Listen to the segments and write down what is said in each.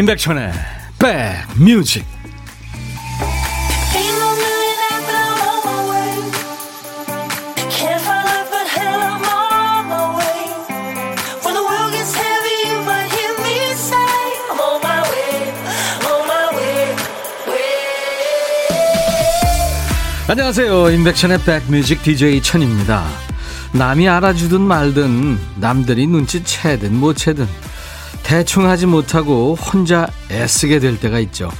임백천의 백뮤직. 안녕하세요. 임백천의 백뮤직 DJ 천입니다. 남이 알아주든 말든 남들이 눈치채든 못 채든 대충 하지 못하고 혼자 애쓰게 될 때가 있죠.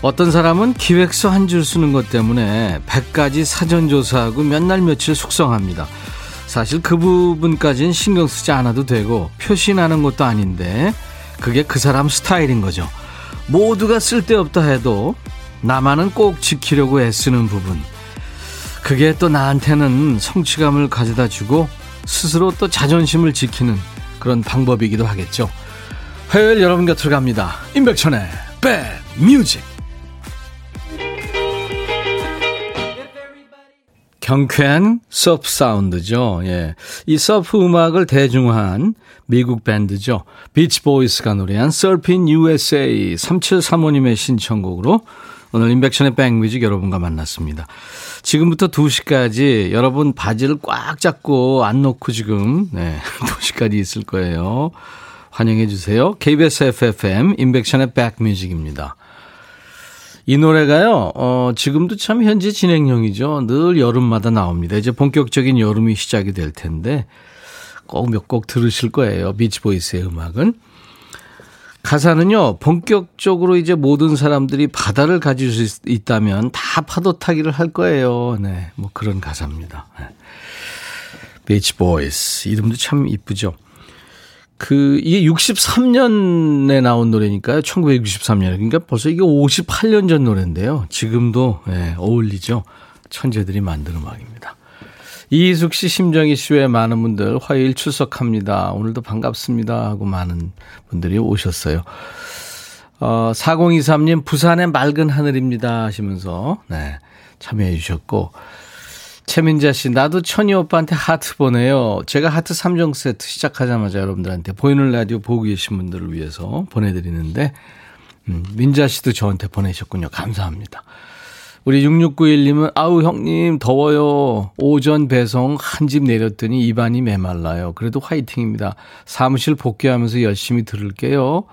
어떤 사람은 기획서 한 줄 쓰는 것 때문에 100가지 사전조사하고 몇 날 며칠 숙성합니다. 사실 그 부분까지는 신경 쓰지 않아도 되고 표시나는 것도 아닌데 그게 그 사람 스타일인 거죠. 모두가 쓸데없다 해도 나만은 꼭 지키려고 애쓰는 부분. 그게 또 나한테는 성취감을 가져다 주고 스스로 또 자존심을 지키는 그런 방법이기도 하겠죠. 화요일 여러분 곁으로 갑니다. 임백천의 백뮤직 경쾌한 surf 사운드죠. 예. 이 surf 음악을 대중화한 미국 밴드죠. 비치 보이스가 노래한 Surfin' USA 3735님의 신청곡으로 오늘 임백천의 백뮤직 여러분과 만났습니다. 지금부터 2시까지 여러분 바지를 꽉 잡고 안 놓고 지금 네, 2시까지 있을 거예요. 환영해 주세요. KBS FFM 인백션의 백뮤직입니다. 이 노래가요, 어, 지금도 참 현재 진행형이죠. 늘 여름마다 나옵니다. 이제 본격적인 여름이 시작이 될 텐데, 꼭 몇 곡 들으실 거예요. 비치보이스의 음악은. 가사는요, 본격적으로 이제 모든 사람들이 바다를 가질 수 있다면 다 파도 타기를 할 거예요. 네, 뭐 그런 가사입니다. 네. 비치보이스. 이름도 참 이쁘죠. 그, 이게 63년에 나온 노래니까요. 1963년. 그러니까 벌써 이게 58년 전 노래인데요. 지금도, 예, 어울리죠. 천재들이 만든 음악입니다. 이희숙 씨, 심정희 씨 외 많은 분들 화요일 출석합니다. 오늘도 반갑습니다. 하고 많은 분들이 오셨어요. 어, 4023님, 부산의 맑은 하늘입니다. 하시면서, 네, 참여해 주셨고, 최민자 씨, 나도 천희 오빠한테 하트 보내요. 제가 하트 3종 세트 시작하자마자 여러분들한테 보이는 라디오 보고 계신 분들을 위해서 보내드리는데, 음, 민자 씨도 저한테 보내셨군요. 감사합니다. 우리 6691님은, 아우, 형님, 더워요. 오전 배송 한 집 내렸더니 입안이 메말라요. 그래도 화이팅입니다. 사무실 복귀하면서 열심히 들을게요.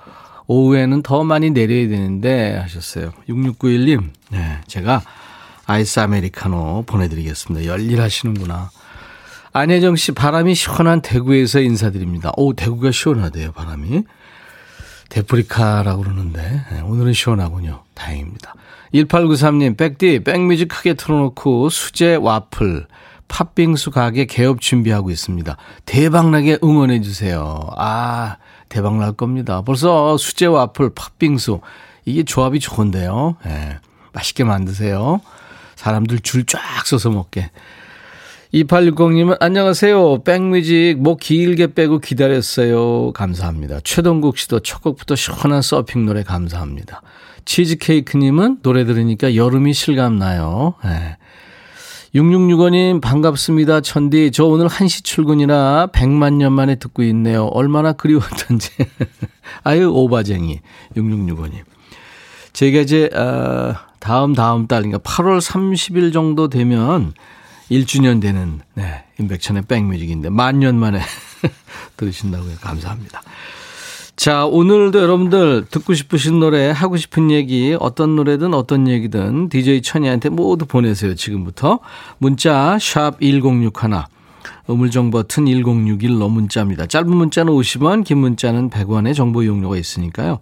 오후에는 더 많이 내려야 되는데, 하셨어요. 6691님, 네, 제가 아이스 아메리카노 보내드리겠습니다. 열일하시는구나. 안혜정 씨, 바람이 시원한 대구에서 인사드립니다. 오, 대구가 시원하대요, 바람이. 데프리카라고 그러는데, 네, 오늘은 시원하군요. 다행입니다. 1893님, 백디, 백뮤직 크게 틀어놓고 수제 와플, 팥빙수 가게 개업 준비하고 있습니다. 대박나게 응원해주세요. 아, 대박날 겁니다. 벌써 수제 와플, 팥빙수. 이게 조합이 좋은데요. 네, 맛있게 만드세요. 사람들 줄 쫙 서서 먹게. 2860님은 안녕하세요. 백뮤직 목 길게 빼고 기다렸어요. 감사합니다. 최동국 씨도 첫 곡부터 시원한 서핑 노래 감사합니다. 치즈케이크님은 노래 들으니까 여름이 실감나요. 네. 6665님 반갑습니다. 천디 저 오늘 1시 출근이라 100만 년 만에 듣고 있네요. 얼마나 그리웠던지. 아유 오바쟁이 6665님. 제가 이제 어, 다음 다음 달 그러니까 8월 30일 정도 되면 1주년 되는 네, 임백천의 백뮤직인데 만년 만에 들으신다고요. 감사합니다. 자, 오늘도 여러분들 듣고 싶으신 노래, 하고 싶은 얘기, 어떤 노래든 어떤 얘기든 DJ 천이한테 모두 보내세요. 지금부터. 문자 샵 1061, 우물정 버튼 1061로 문자입니다. 짧은 문자는 50원, 긴 문자는 100원의 정보 이용료가 있으니까요.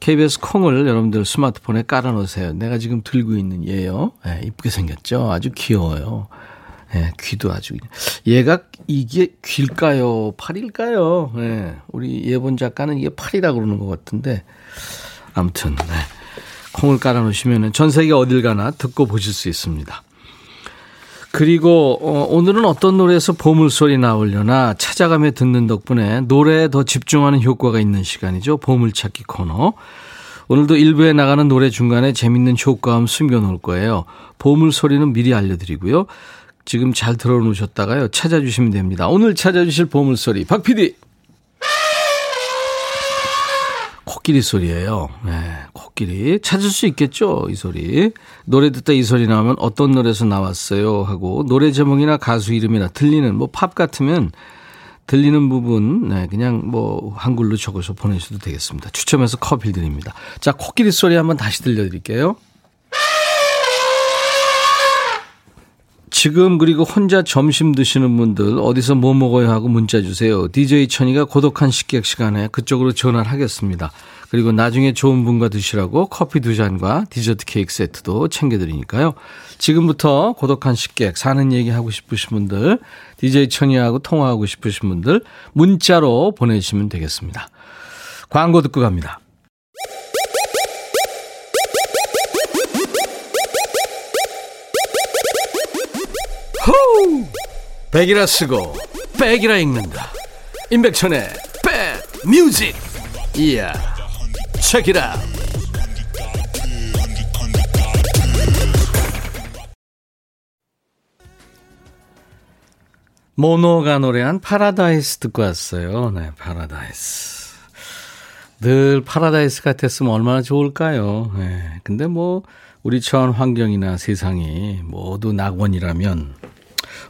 KBS 콩을 여러분들 스마트폰에 깔아놓으세요. 내가 지금 들고 있는 얘요. 네, 이쁘게 생겼죠? 아주 귀여워요. 네, 귀도 아주. 얘가 이게 귀일까요? 팔일까요? 네, 우리 예본 작가는 이게 팔이라고 그러는 것 같은데. 아무튼, 네. 콩을 깔아놓으시면 전 세계 어딜 가나 듣고 보실 수 있습니다. 그리고 어, 오늘은 어떤 노래에서 보물소리 나오려나 찾아가며 듣는 덕분에 노래에 더 집중하는 효과가 있는 시간이죠. 보물찾기 코너. 오늘도 일부에 나가는 노래 중간에 재밌는 효과음 숨겨놓을 거예요. 보물소리는 미리 알려드리고요. 지금 잘 들어놓으셨다가요. 찾아주시면 됩니다. 오늘 찾아주실 보물소리 박 PD. 코끼리 소리예요. 네, 코끼리. 찾을 수 있겠죠, 이 소리. 노래 듣다 이 소리 나오면 어떤 노래에서 나왔어요 하고 노래 제목이나 가수 이름이나 들리는 뭐 팝 같으면 들리는 부분 네, 그냥 뭐 한글로 적어서 보내셔도 되겠습니다. 추첨해서 커피 드립니다. 자, 코끼리 소리 한번 다시 들려드릴게요. 지금 그리고 혼자 점심 드시는 분들 어디서 뭐 먹어야 하고 문자 주세요. DJ 천이가 고독한 식객 시간에 그쪽으로 전화를 하겠습니다. 그리고 나중에 좋은 분과 드시라고 커피 두 잔과 디저트 케이크 세트도 챙겨드리니까요. 지금부터 고독한 식객 사는 얘기 하고 싶으신 분들 DJ 천이하고 통화하고 싶으신 분들 문자로 보내주시면 되겠습니다. 광고 듣고 갑니다. 호우! 백이라 쓰고 백이라 읽는다. 임백천의 백 뮤직. 이야. 책이라. 모노가 노래한 파라다이스 듣고 왔어요. 네, 파라다이스. 늘 파라다이스 같았으면 얼마나 좋을까요? 네, 근데 뭐 우리 처한 환경이나 세상이 모두 낙원이라면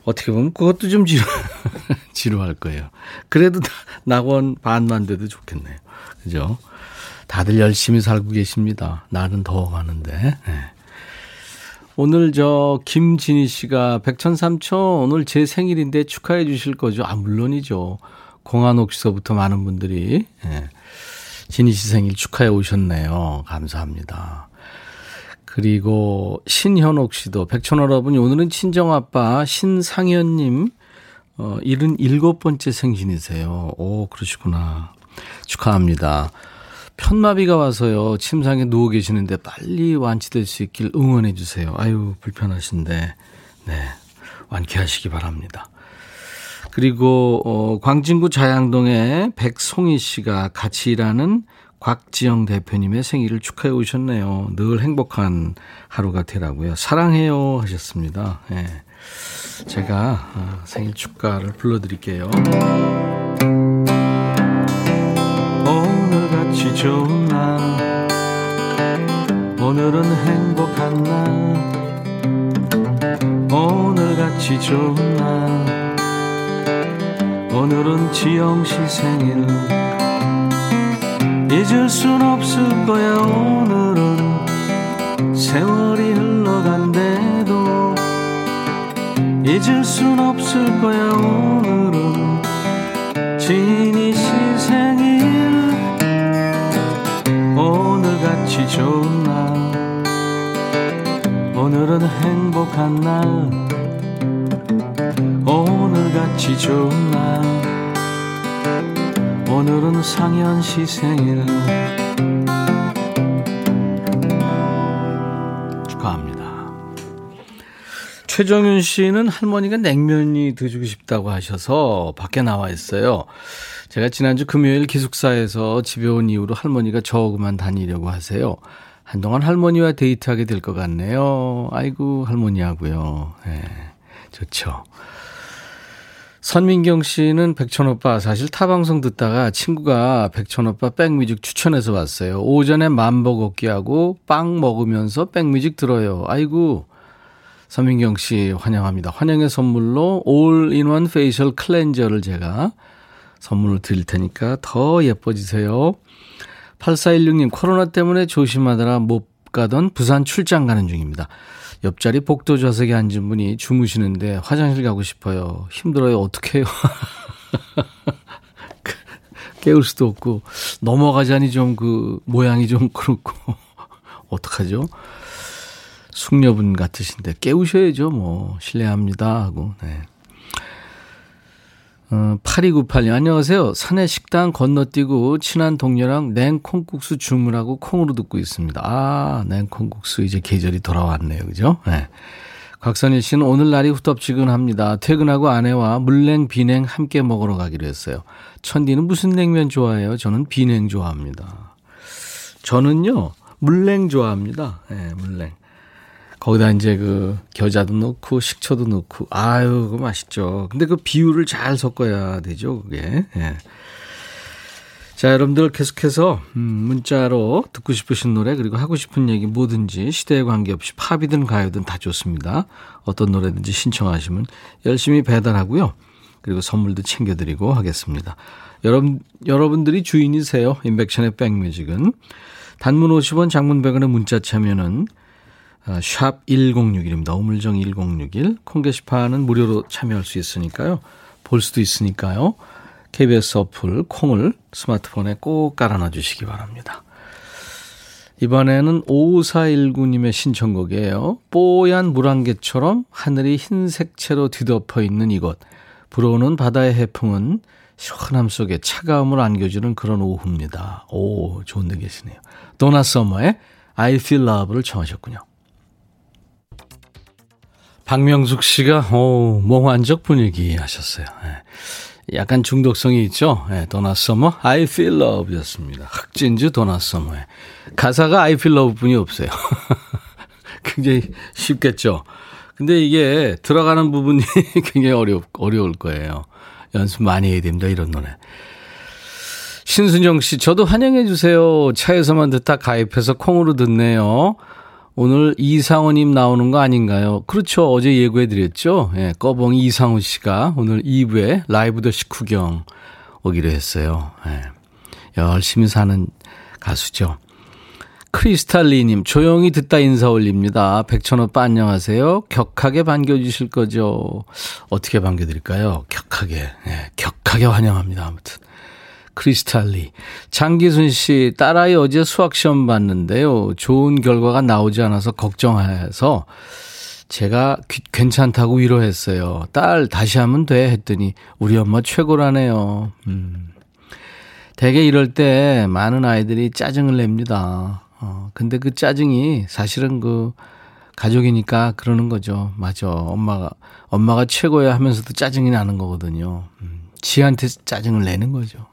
어떻게 보면 그것도 좀 지루, 지루할 거예요. 그래도 낙원 반만 돼도 좋겠네요. 그죠? 다들 열심히 살고 계십니다. 날은 더워가는데. 네. 오늘 저 김진희 씨가 백천삼촌 오늘 제 생일인데 축하해 주실 거죠? 아 물론이죠. 공한옥 씨서부터 많은 분들이 예. 진희 씨 생일 축하해 오셨네요. 감사합니다. 그리고 신현옥 씨도 백천 여러분이 오늘은 친정 아빠 신상현 님 어, 77번째 생신이세요. 오 그러시구나. 축하합니다. 편마비가 와서요. 침상에 누워 계시는데 빨리 완치될 수 있길 응원해 주세요. 아유 불편하신데 네 완쾌하시기 바랍니다. 그리고 어, 광진구 자양동에 백송희 씨가 같이 일하는 곽지영 대표님의 생일을 축하해 오셨네요. 늘 행복한 하루가 되라고요. 사랑해요 하셨습니다. 네. 제가 어, 생일 축가를 불러드릴게요. 오늘같이 좋은 날. 오늘은 행복한 날. 오늘같이 좋은 날. 오늘은 지영씨 생일. 잊을 순 없을 거야 오늘은. 세월이 흘러간대도 잊을 순 없을 거야 오늘은. 지니 오늘같이 좋은 날 오늘은 행복한 날 오늘같이 좋은 날 오늘은 상현 씨 생일 축하합니다. 최정윤 씨는 할머니가 냉면이 드시고 싶다고 하셔서 밖에 나와 있어요. 제가 지난주 금요일 기숙사에서 집에 온 이후로 할머니가 저그만 다니려고 하세요. 한동안 할머니와 데이트하게 될 것 같네요. 아이고 할머니하고요. 네, 좋죠. 선민경 씨는 백천오빠 사실 타방송 듣다가 친구가 백천오빠 백뮤직 추천해서 왔어요. 오전에 만보 걷기하고 빵 먹으면서 백뮤직 들어요. 아이고 선민경 씨 환영합니다. 환영의 선물로 all-in-one facial cleanser를 제가 선물로 드릴 테니까 더 예뻐지세요. 8416님 코로나 때문에 조심하느라 못 가던 부산 출장 가는 중입니다. 옆자리 복도 좌석에 앉은 분이 주무시는데 화장실 가고 싶어요. 힘들어요. 어떡해요? 깨울 수도 없고 넘어가자니 좀 그 모양이 좀 그렇고 어떡하죠? 숙녀분 같으신데 깨우셔야죠. 뭐 실례합니다 하고. 네. 어, 8298님, 안녕하세요. 산에 식당 건너뛰고 친한 동료랑 냉콩국수 주문하고 콩으로 듣고 있습니다. 아, 냉콩국수 이제 계절이 돌아왔네요. 그죠? 네. 곽선일 씨는 오늘 날이 후텁지근합니다. 퇴근하고 아내와 물냉, 비냉 함께 먹으러 가기로 했어요. 천디는 무슨 냉면 좋아해요? 저는 비냉 좋아합니다. 저는요, 물냉 좋아합니다. 네, 물냉. 거기다 이제 그 겨자도 넣고 식초도 넣고 아유 그 맛있죠. 근데 그 비율을 잘 섞어야 되죠 그게. 예. 자, 여러분들 계속해서 음, 문자로 듣고 싶으신 노래 그리고 하고 싶은 얘기 뭐든지 시대에 관계없이 팝이든 가요든 다 좋습니다. 어떤 노래든지 신청하시면 열심히 배달하고요. 그리고 선물도 챙겨드리고 하겠습니다. 여러분, 여러분들이 주인이세요. 인백션의 백뮤직은. 단문 50원, 장문 100원의 문자 참여는 아, 샵 1061입니다. 우물정 1061. 콩 게시판은 무료로 참여할 수 있으니까요. 볼 수도 있으니까요. KBS 어플 콩을 스마트폰에 꼭 깔아놔 주시기 바랍니다. 이번에는 5419님의 신청곡이에요. 뽀얀 물안개처럼 하늘이 흰색 채로 뒤덮어 있는 이곳. 불어오는 바다의 해풍은 시원함 속에 차가움을 안겨주는 그런 오후입니다. 오, 좋은 데 계시네요. 도나 서머의 I Feel Love를 청하셨군요. 박명숙 씨가, 오, 몽환적 분위기 하셨어요. 네. 약간 중독성이 있죠? 네, 도나 서머, I Feel Love 였습니다. 흑진주 도나 서머의. 가사가 I Feel Love 뿐이 없어요. 굉장히 쉽겠죠? 근데 이게 들어가는 부분이 굉장히 어려, 어려울 거예요. 연습 많이 해야 됩니다. 이런 노래. 신순정 씨, 저도 환영해 주세요. 차에서만 듣다 가입해서 콩으로 듣네요. 오늘 이상호님 나오는 거 아닌가요? 그렇죠. 어제 예고해 드렸죠. 예, 꺼봉 이상호 씨가 오늘 2부에 라이브 더 식후경 오기로 했어요. 예, 열심히 사는 가수죠. 크리스탈리님, 조용히 듣다 인사 올립니다. 백천오빠 안녕하세요. 격하게 반겨주실 거죠? 어떻게 반겨드릴까요? 격하게, 네, 격하게 환영합니다. 아무튼. 크리스탈리. 장기순 씨, 딸아이 어제 수학시험 봤는데요. 좋은 결과가 나오지 않아서 걱정해서 제가 괜찮다고 위로했어요. 딸, 다시 하면 돼. 했더니 우리 엄마 최고라네요. 음. 대개 이럴 때 많은 아이들이 짜증을 냅니다. 어, 근데 그 짜증이 사실은 그 가족이니까 그러는 거죠. 맞아. 엄마가, 엄마가 최고야 하면서도 짜증이 나는 거거든요. 음, 지한테 짜증을 내는 거죠.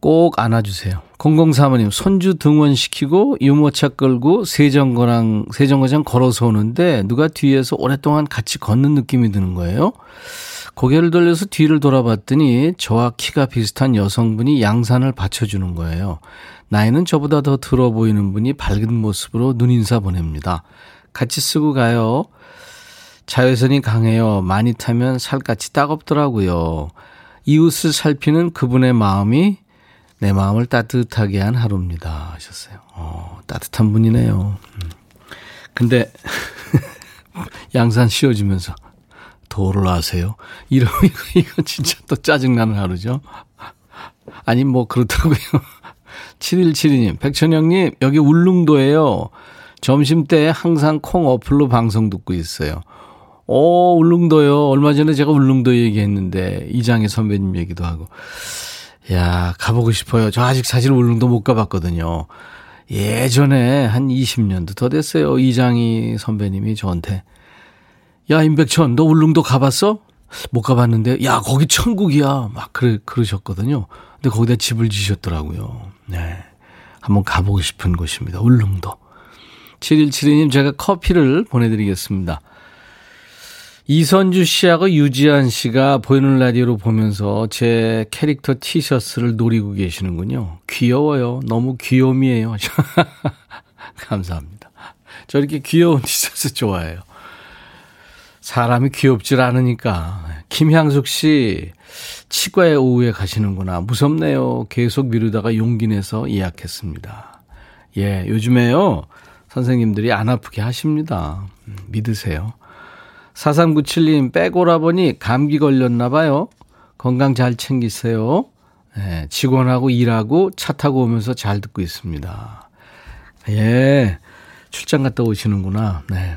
꼭 안아주세요. 00사모님, 손주 등원시키고 유모차 끌고 세정거랑, 세정거장 걸어서 오는데 누가 뒤에서 오랫동안 같이 걷는 느낌이 드는 거예요. 고개를 돌려서 뒤를 돌아봤더니 저와 키가 비슷한 여성분이 양산을 받쳐주는 거예요. 나이는 저보다 더 들어 보이는 분이 밝은 모습으로 눈인사 보냅니다. 같이 쓰고 가요. 자외선이 강해요. 많이 타면 살갗이 따갑더라고요. 이웃을 살피는 그분의 마음이 내 마음을 따뜻하게 한 하루입니다. 하셨어요. 어, 따뜻한 분이네요. 음. 근데 양산 씌워주면서 도를 아세요? 이러면 이거 진짜 또 짜증나는 하루죠. 아니 뭐 그렇다고요. 7172님, 백천영님, 여기 울릉도예요. 점심 때 항상 콩 어플로 방송 듣고 있어요. 오, 울릉도요. 얼마 전에 제가 울릉도 얘기했는데, 이장희 선배님 얘기도 하고. 야, 가보고 싶어요. 저 아직 사실 울릉도 못 가봤거든요. 예전에 한 20년도 더 됐어요. 이장희 선배님이 저한테. 야, 임백천, 너 울릉도 가봤어? 못 가봤는데, 야, 거기 천국이야. 막 그러, 그러셨거든요. 근데 거기다 집을 지셨더라고요. 네. 한번 가보고 싶은 곳입니다. 울릉도. 7172님, 제가 커피를 보내드리겠습니다. 이선주 씨하고 유지한 씨가 보이는 라디오로 보면서 제 캐릭터 티셔츠를 노리고 계시는군요. 귀여워요. 너무 귀요미에요. 감사합니다. 저 이렇게 귀여운 티셔츠 좋아해요. 사람이 귀엽질 않으니까. 김향숙 씨, 치과에 오후에 가시는구나. 무섭네요. 계속 미루다가 용기 내서 예약했습니다. 예, 요즘에요. 선생님들이 안 아프게 하십니다. 음, 믿으세요. 4397님, 빼고라 보니 감기 걸렸나 봐요. 건강 잘 챙기세요. 예, 직원하고 일하고 차 타고 오면서 잘 듣고 있습니다. 예, 출장 갔다 오시는구나. 네.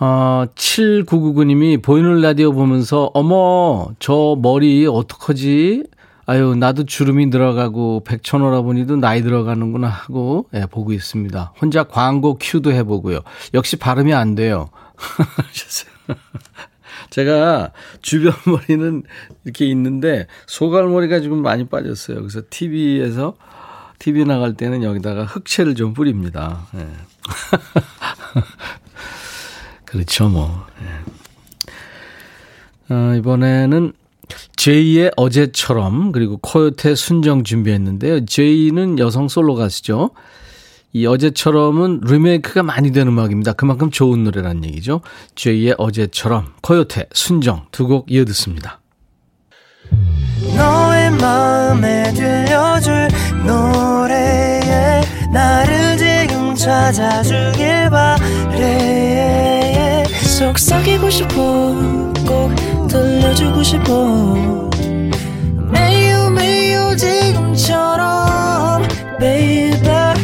어, 7999님이 보이는 라디오 보면서, 어머, 저 머리 어떡하지? 아유, 나도 주름이 들어가고, 백천오라보니도 나이 들어가는구나 하고, 예, 보고 있습니다. 혼자 광고 큐도 해보고요. 역시 발음이 안 돼요. 제가 주변 머리는 이렇게 있는데, 소갈머리가 지금 많이 빠졌어요. 그래서 TV에서, TV 나갈 때는 여기다가 흑채를 좀 뿌립니다. 예. 그렇죠, 뭐. 예. 어, 이번에는 제이의 어제처럼 그리고 코요태 순정 준비했는데요. 제이는 여성 솔로 가수죠. 이 어제처럼은 리메이크가 많이 된 음악입니다. 그만큼 좋은 노래란 얘기죠. 제이의 어제처럼 코요태 순정 두 곡 이어 듣습니다. 너의 마음에 들려줄 노래에 나를 지금 찾아주길 바래 속삭이고 싶어 꼭 들려주고 싶어 매우 매우 지금처럼 baby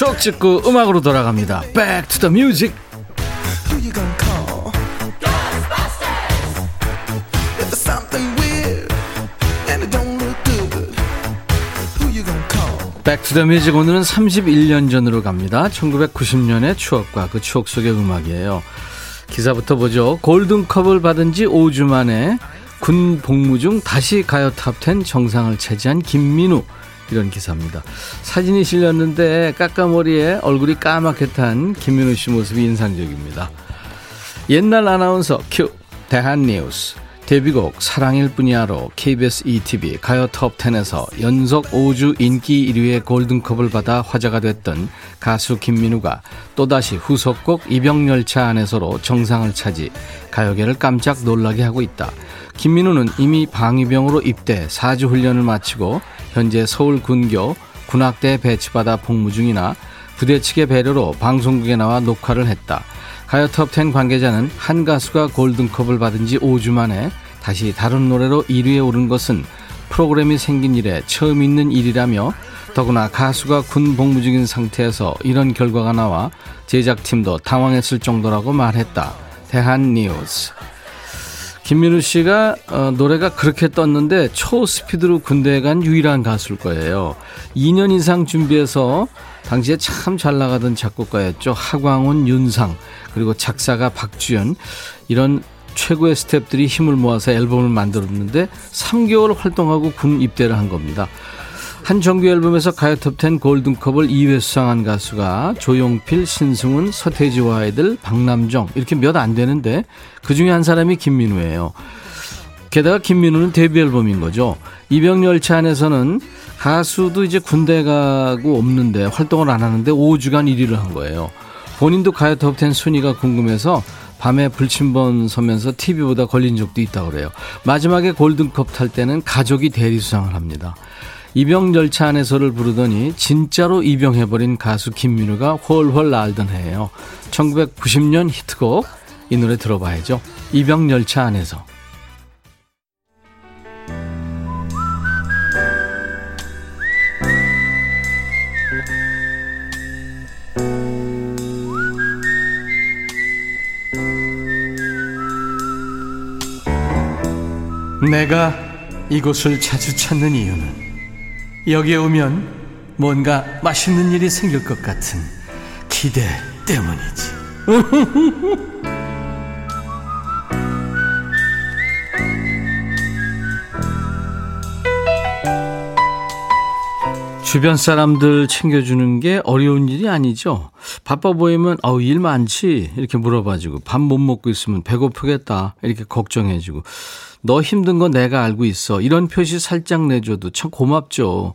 추억 찍고 음악으로 돌아갑니다. Back to the music. Back to the music 오늘은 31년 전으로 갑니다. 1990년의 추억과 그 추억 속의 음악이에요. 기사부터 보죠. 골든컵을 받은 지 5주 만에 군 복무 중 다시 가요 탑10 정상을 차지한 김민우. 이런 기사입니다. 사진이 실렸는데 까까머리에 얼굴이 까맣게 탄 김민우 씨 모습이 인상적입니다. 옛날 아나운서 큐 대한뉴스 데뷔곡 사랑일 뿐이야로 KBS ETV 가요 톱10에서 연속 5주 인기 1위의 골든컵을 받아 화제가 됐던 가수 김민우가 또다시 후속곡 이병열차 안에서로 정상을 차지 가요계를 깜짝 놀라게 하고 있다. 김민우는 이미 방위병으로 입대 4주 훈련을 마치고 현재 서울 군교 군악대에 배치받아 복무 중이나 부대 측의 배려로 방송국에 나와 녹화를 했다. 가요 톱10 관계자는 한 가수가 골든컵을 받은 지 5주 만에 다시 다른 노래로 1위에 오른 것은 프로그램이 생긴 이래 처음 있는 일이라며 더구나 가수가 군 복무 중인 상태에서 이런 결과가 나와 제작팀도 당황했을 정도라고 말했다. 대한 뉴스. 김민우 씨가 어, 노래가 그렇게 떴는데 초스피드로 군대에 간 유일한 가수일 거예요. 2년 이상 준비해서 당시에 참 잘 나가던 작곡가였죠. 하광훈, 윤상, 그리고 작사가 박주연 이런 최고의 스탭들이 힘을 모아서 앨범을 만들었는데 3개월 활동하고 군 입대를 한 겁니다. 한 정규 앨범에서 가요 톱10 골든컵을 2회 수상한 가수가 조용필, 신승훈, 서태지와 아이들, 박남정 이렇게 몇 안 되는데 그 중에 한 사람이 김민우예요. 게다가 김민우는 데뷔 앨범인 거죠. 이병열차 안에서는 가수도 이제 군대 가고 없는데 활동을 안 하는데 5주간 1위를 한 거예요. 본인도 가요 톱10 순위가 궁금해서 밤에 불침번 서면서 TV보다 걸린 적도 있다고 그래요. 마지막에 골든컵 탈 때는 가족이 대리 수상을 합니다. 이병열차 안에서를 부르더니 진짜로 입영해버린 가수 김민우가 훨훨 날던 해예요. 1990년 히트곡 이 노래 들어봐야죠. 이병열차 안에서. 내가 이곳을 자주 찾는 이유는 여기에 오면 뭔가 맛있는 일이 생길 것 같은 기대 때문이지. 주변 사람들 챙겨주는 게 어려운 일이 아니죠. 바빠 보이면 어우 일 많지 이렇게 물어봐주고 밥 못 먹고 있으면 배고프겠다 이렇게 걱정해주고 너 힘든 거 내가 알고 있어. 이런 표시 살짝 내줘도 참 고맙죠.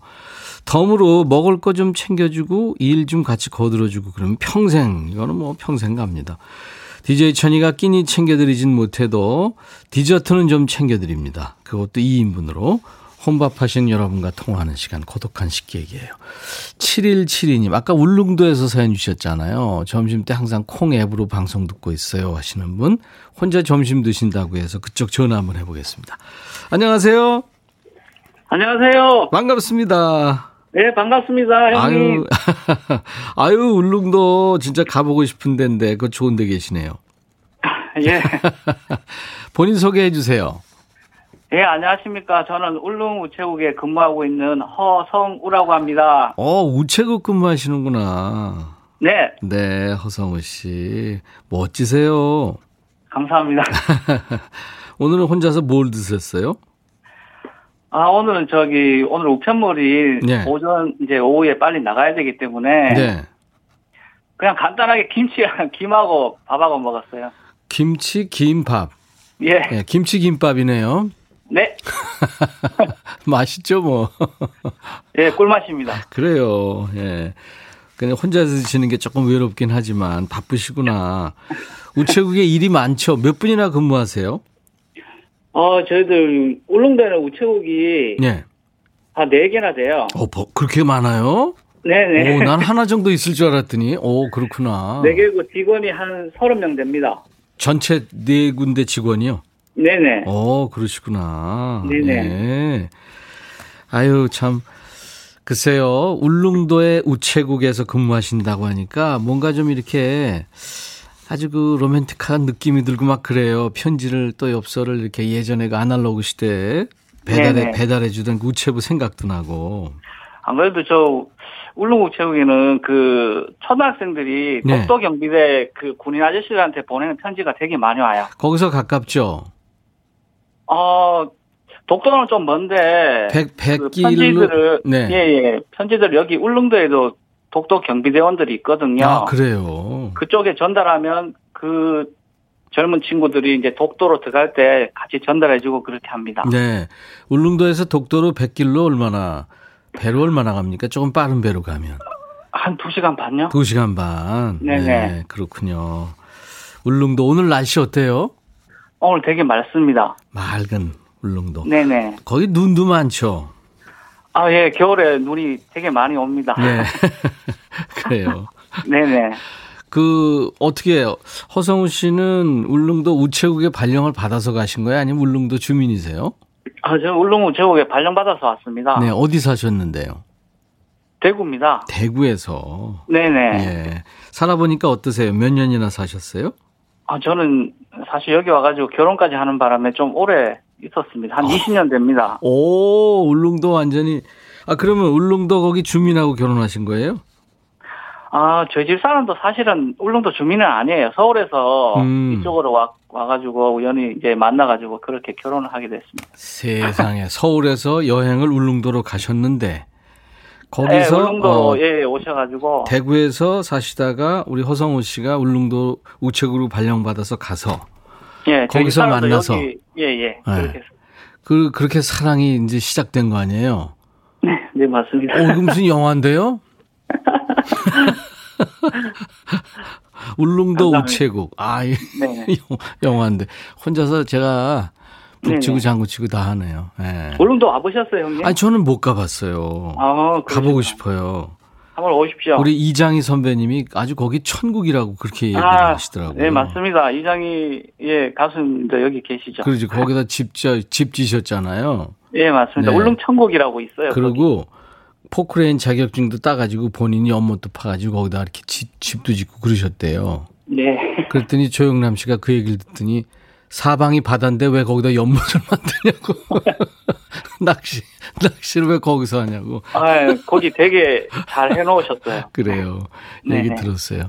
덤으로 먹을 거 좀 챙겨주고 일 좀 같이 거들어주고 그러면 평생 이거는 뭐 평생 갑니다. DJ 천이가 끼니 챙겨드리진 못해도 디저트는 좀 챙겨드립니다. 그것도 2인분으로 혼밥하신 여러분과 통화하는 시간 고독한 식객이에요. 7172님 아까 울릉도에서 사연 주셨잖아요. 점심 때 항상 콩 앱으로 방송 듣고 있어요 하시는 분 혼자 점심 드신다고 해서 그쪽 전화 한번 해보겠습니다. 안녕하세요. 안녕하세요. 반갑습니다. 네, 반갑습니다, 형님. 아유, 아유, 울릉도 진짜 가보고 싶은 데인데, 그 좋은 데 계시네요. 예. 본인 소개해 주세요. 예, 안녕하십니까. 저는 울릉 우체국에 근무하고 있는 허성우라고 합니다. 어, 우체국 근무하시는구나. 네, 네, 허성우 씨. 멋지세요. 감사합니다. 오늘은 혼자서 뭘 드셨어요? 아, 오늘은 저기, 오늘 우편물이 네. 오전, 이제 오후에 빨리 나가야 되기 때문에. 네. 그냥 간단하게 김치랑 김하고 밥하고 먹었어요. 김치, 김밥. 예. 네, 김치 김밥이네요. 네. 맛있죠, 뭐. 예, 꿀맛입니다. 그래요. 예. 그냥 혼자 드시는 게 조금 외롭긴 하지만 바쁘시구나. 우체국에 일이 많죠. 몇 분이나 근무하세요? 어, 저희들 울릉도에는 우체국이 예. 한 4개나 돼요. 어, 뭐, 그렇게 많아요? 네네. 오, 난 하나 정도 있을 줄 알았더니, 오, 그렇구나. 4개고 직원이 한 30명 됩니다. 전체 네 군데 직원이요? 네네. 어, 그러시구나. 네네. 예. 아유, 참. 글쎄요, 울릉도의 우체국에서 근무하신다고 하니까 뭔가 좀 이렇게 아주 그 로맨틱한 느낌이 들고 막 그래요. 편지를 또 엽서를 이렇게 예전에 그 아날로그 시대에 배달해, 네네. 배달해 주던 그 우체부 생각도 나고. 아무래도 저 울릉우체국에는 그 초등학생들이 네. 독도 경비대 그 군인 아저씨들한테 보내는 편지가 되게 많이 와요. 거기서 가깝죠? 어 독도는 좀 먼데 백, 그 백길로. 편지들을 네. 예 예 편지들 여기 울릉도에도 독도 경비대원들이 있거든요. 아, 그래요. 그쪽에 전달하면 그 젊은 친구들이 이제 독도로 들어갈 때 같이 전달해주고 그렇게 합니다. 네. 울릉도에서 독도로 100길로 얼마나, 배로 얼마나 갑니까? 조금 빠른 배로 가면. 한두 시간 반요? 두시간 반. 네네. 네, 그렇군요. 울릉도 오늘 날씨 어때요? 오늘 되게 맑습니다. 맑은 울릉도. 네네. 거기 눈도 많죠? 아, 예, 겨울에 눈이 되게 많이 옵니다. 네. 그래요. 네네. 그, 어떻게, 해요? 허성우 씨는 울릉도 우체국에 발령을 받아서 가신 거예요? 아니면 울릉도 주민이세요? 아, 저 울릉 우체국에 발령받아서 왔습니다. 네, 어디 사셨는데요? 대구입니다. 대구에서. 네네. 예. 살아보니까 어떠세요? 몇 년이나 사셨어요? 아, 저는 사실 여기 와가지고 결혼까지 하는 바람에 좀 오래 있었습니다. 한 20년 됩니다. 오, 울릉도 완전히. 아, 그러면 울릉도 거기 주민하고 결혼하신 거예요? 아, 저희 집 사람도 사실은 울릉도 주민은 아니에요. 서울에서 음. 이쪽으로 와, 와가지고 우연히 이제 만나가지고 그렇게 결혼을 하게 됐습니다. 세상에. 서울에서 여행을 울릉도로 가셨는데, 네, 거기서 울릉도 어, 예 오셔가지고 대구에서 사시다가 우리 허성우 씨가 울릉도 우체국으로 발령받아서 가서 예 거기서 만나서. 여기, 예 예. 그렇게 해서. 그 그렇게 사랑이 이제 시작된 거 아니에요? 네, 네 맞습니다. 어, 이거 무슨 영화인데요? 울릉도 감사합니다. 우체국. 아, 이 네. 영화인데 혼자서 제가 북치고. 장구치고 다 하네요. 예. 울릉도 와보셨어요 형님? 아니 저는 못 가봤어요. 아, 가보고. 싶어요. 한번 오십시오. 우리 이장희 선배님이 아주 거기 천국이라고 그렇게 얘기를 아, 하시더라고요. 네 맞습니다. 이장희 예 가수님도 여기 계시죠? 그러지 거기다 집자 집 지셨잖아요. 예 맞습니다. 네. 울릉 천국이라고 있어요. 거기. 그리고 포크레인 자격증도 따가지고 본인이 연못도 파가지고 거기다 이렇게 집, 집도 짓고 그러셨대요. 네. 그랬더니 조영남 씨가 그 얘기를 듣더니 사방이 바다인데 왜 거기다 연못을 만드냐고. 낚시, 낚시를 왜 거기서 하냐고. 아 거기 되게 잘 해놓으셨어요. 그래요. 네네. 얘기 들었어요.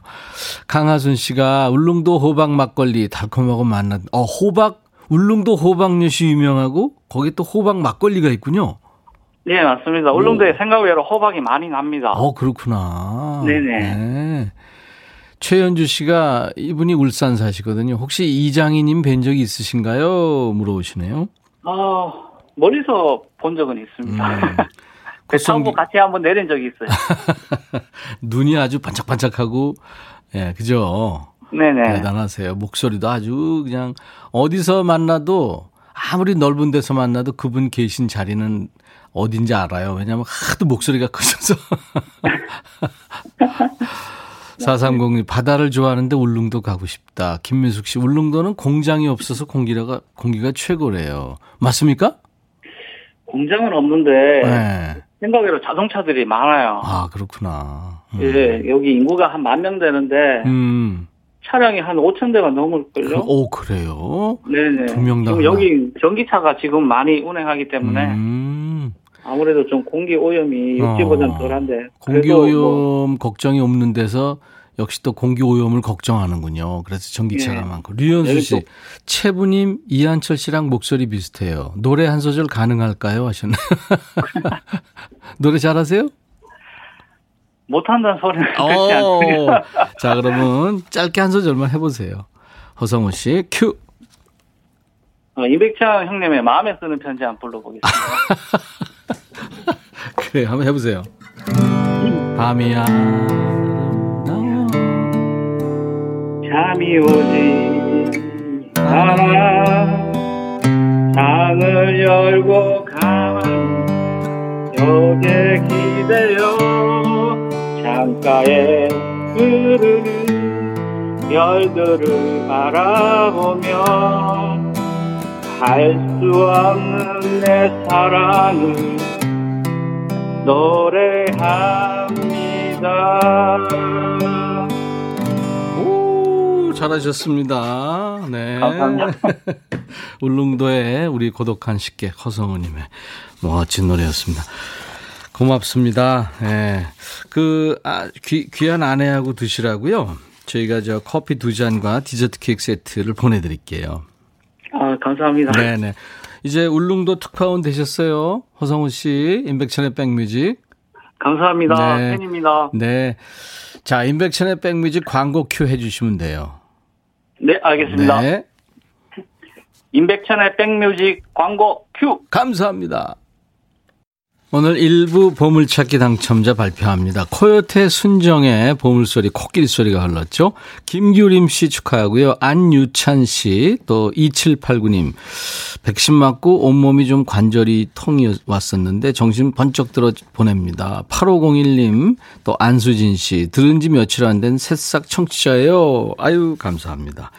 강하순 씨가 울릉도 호박 막걸리 달콤하고 맛난, 어, 호박, 울릉도 호박엿이 유명하고 거기 또 호박 막걸리가 있군요. 네 맞습니다. 울릉도에 생각외로 호박이 많이 납니다. 어, 그렇구나. 네네. 네. 최현주 씨가 이분이 울산 사시거든요. 혹시 이장희님 뵌 적이 있으신가요? 물어보시네요. 아 멀리서 본 적은 있습니다. 음. 배 타고 고성기- 같이 한번 내린 적이 있어요. 눈이 아주 반짝반짝하고, 예, 그죠? 네네. 대단하세요. 목소리도 아주 그냥 어디서 만나도 아무리 넓은 데서 만나도 그분 계신 자리는 어딘지 알아요. 왜냐하면 하도 목소리가 크셔서. 4306 바다를 좋아하는데 울릉도 가고 싶다. 김민숙 씨 울릉도는 공장이 없어서 공기가 공기가 최고래요. 맞습니까? 공장은 없는데 네. 생각외로 자동차들이 많아요. 아, 그렇구나. 음. 예, 여기 인구가 한 만 명 되는데 음. 차량이 한 5천 대가 넘을걸요. 오, 그래요? 네네. 두 명당 지금 여기 전기차가 지금 많이 운행하기 때문에 음. 아무래도 좀 공기 오염이 육지보다는 어. 덜한데. 공기 오염 뭐 걱정이 없는 데서 역시 또 공기 오염을 걱정하는군요. 그래서 전기차가 예. 많고. 류현수 씨, 또- 채부님 이한철 씨랑 목소리 비슷해요. 노래 한 소절 가능할까요? 하셨나요? 노래 잘하세요? 못한다는 소리는 그렇지 않고요. 어. 자, 그러면 짧게 한 소절만 해보세요. 허성우 씨, 큐. 어, 이백창 형님의 마음에 쓰는 편지 한번 불러보겠습니다. 그래, 한번 해보세요. 밤이야. 잠이 오지 않아 창을 열고 가만히 벽에 기대어 창가에 흐르는 별들을 바라보며 할 수 없는 내 사랑을 노래합니다. 오, 잘하셨습니다. 네. 감사합니다. 울릉도의 우리 고독한 식객 허성우님의 멋진 노래였습니다. 고맙습니다. 예. 그, 아, 귀, 귀한 아내하고 드시라고요. 저희가 저 커피 두 잔과 디저트 케이크 세트를 보내드릴게요. 아, 감사합니다. 네네. 이제 울릉도 특파원 되셨어요. 허성우 씨, 인백천의 백뮤직. 감사합니다. 네. 팬입니다. 네. 자, 임백천의 백뮤직 광고 큐 해주시면 돼요. 네, 알겠습니다. 네. 임백천의 백뮤직 광고 큐. 감사합니다. 오늘 일부 보물찾기 당첨자 발표합니다. 코요태 순정의 보물소리, 코끼리 소리가 흘렀죠. 김규림 씨 축하하고요. 안유찬 씨, 또 2789님. 백신 맞고 온몸이 좀 관절이 통이 왔었는데 정신 번쩍 들어 보냅니다. 8501님, 또 안수진 씨. 들은 지 며칠 안 된 새싹 청취자예요. 아유, 감사합니다.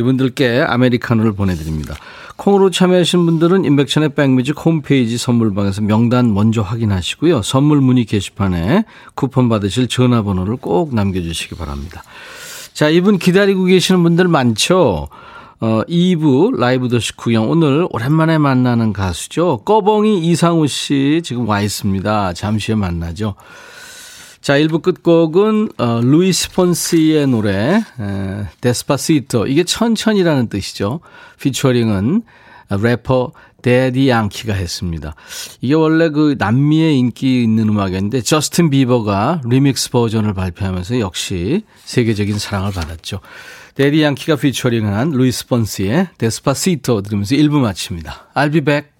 이분들께 아메리카노를 보내드립니다. 콩으로 참여하신 분들은 인백천의 백뮤직 홈페이지 선물방에서 명단 먼저 확인하시고요. 선물 문의 게시판에 쿠폰 받으실 전화번호를 꼭 남겨주시기 바랍니다. 자, 이분 기다리고 계시는 분들 많죠? 어, 2부 라이브 더시 구경 오늘 오랜만에 만나는 가수죠. 꺼벙이 이상우 씨 지금 와 있습니다. 잠시 후에 만나죠. 자, 1부 끝곡은 어, 루이스 폰시의 노래 에, Despacito 이게 천천히라는 뜻이죠. 피처링은 래퍼 대디 양키가 했습니다. 이게 원래 그 남미에 인기 있는 음악이었는데 저스틴 비버가 리믹스 버전을 발표하면서 역시 세계적인 사랑을 받았죠. 대디 양키가 피처링한 루이스 폰시의 Despacito 들으면서 1부 마칩니다. I'll be back.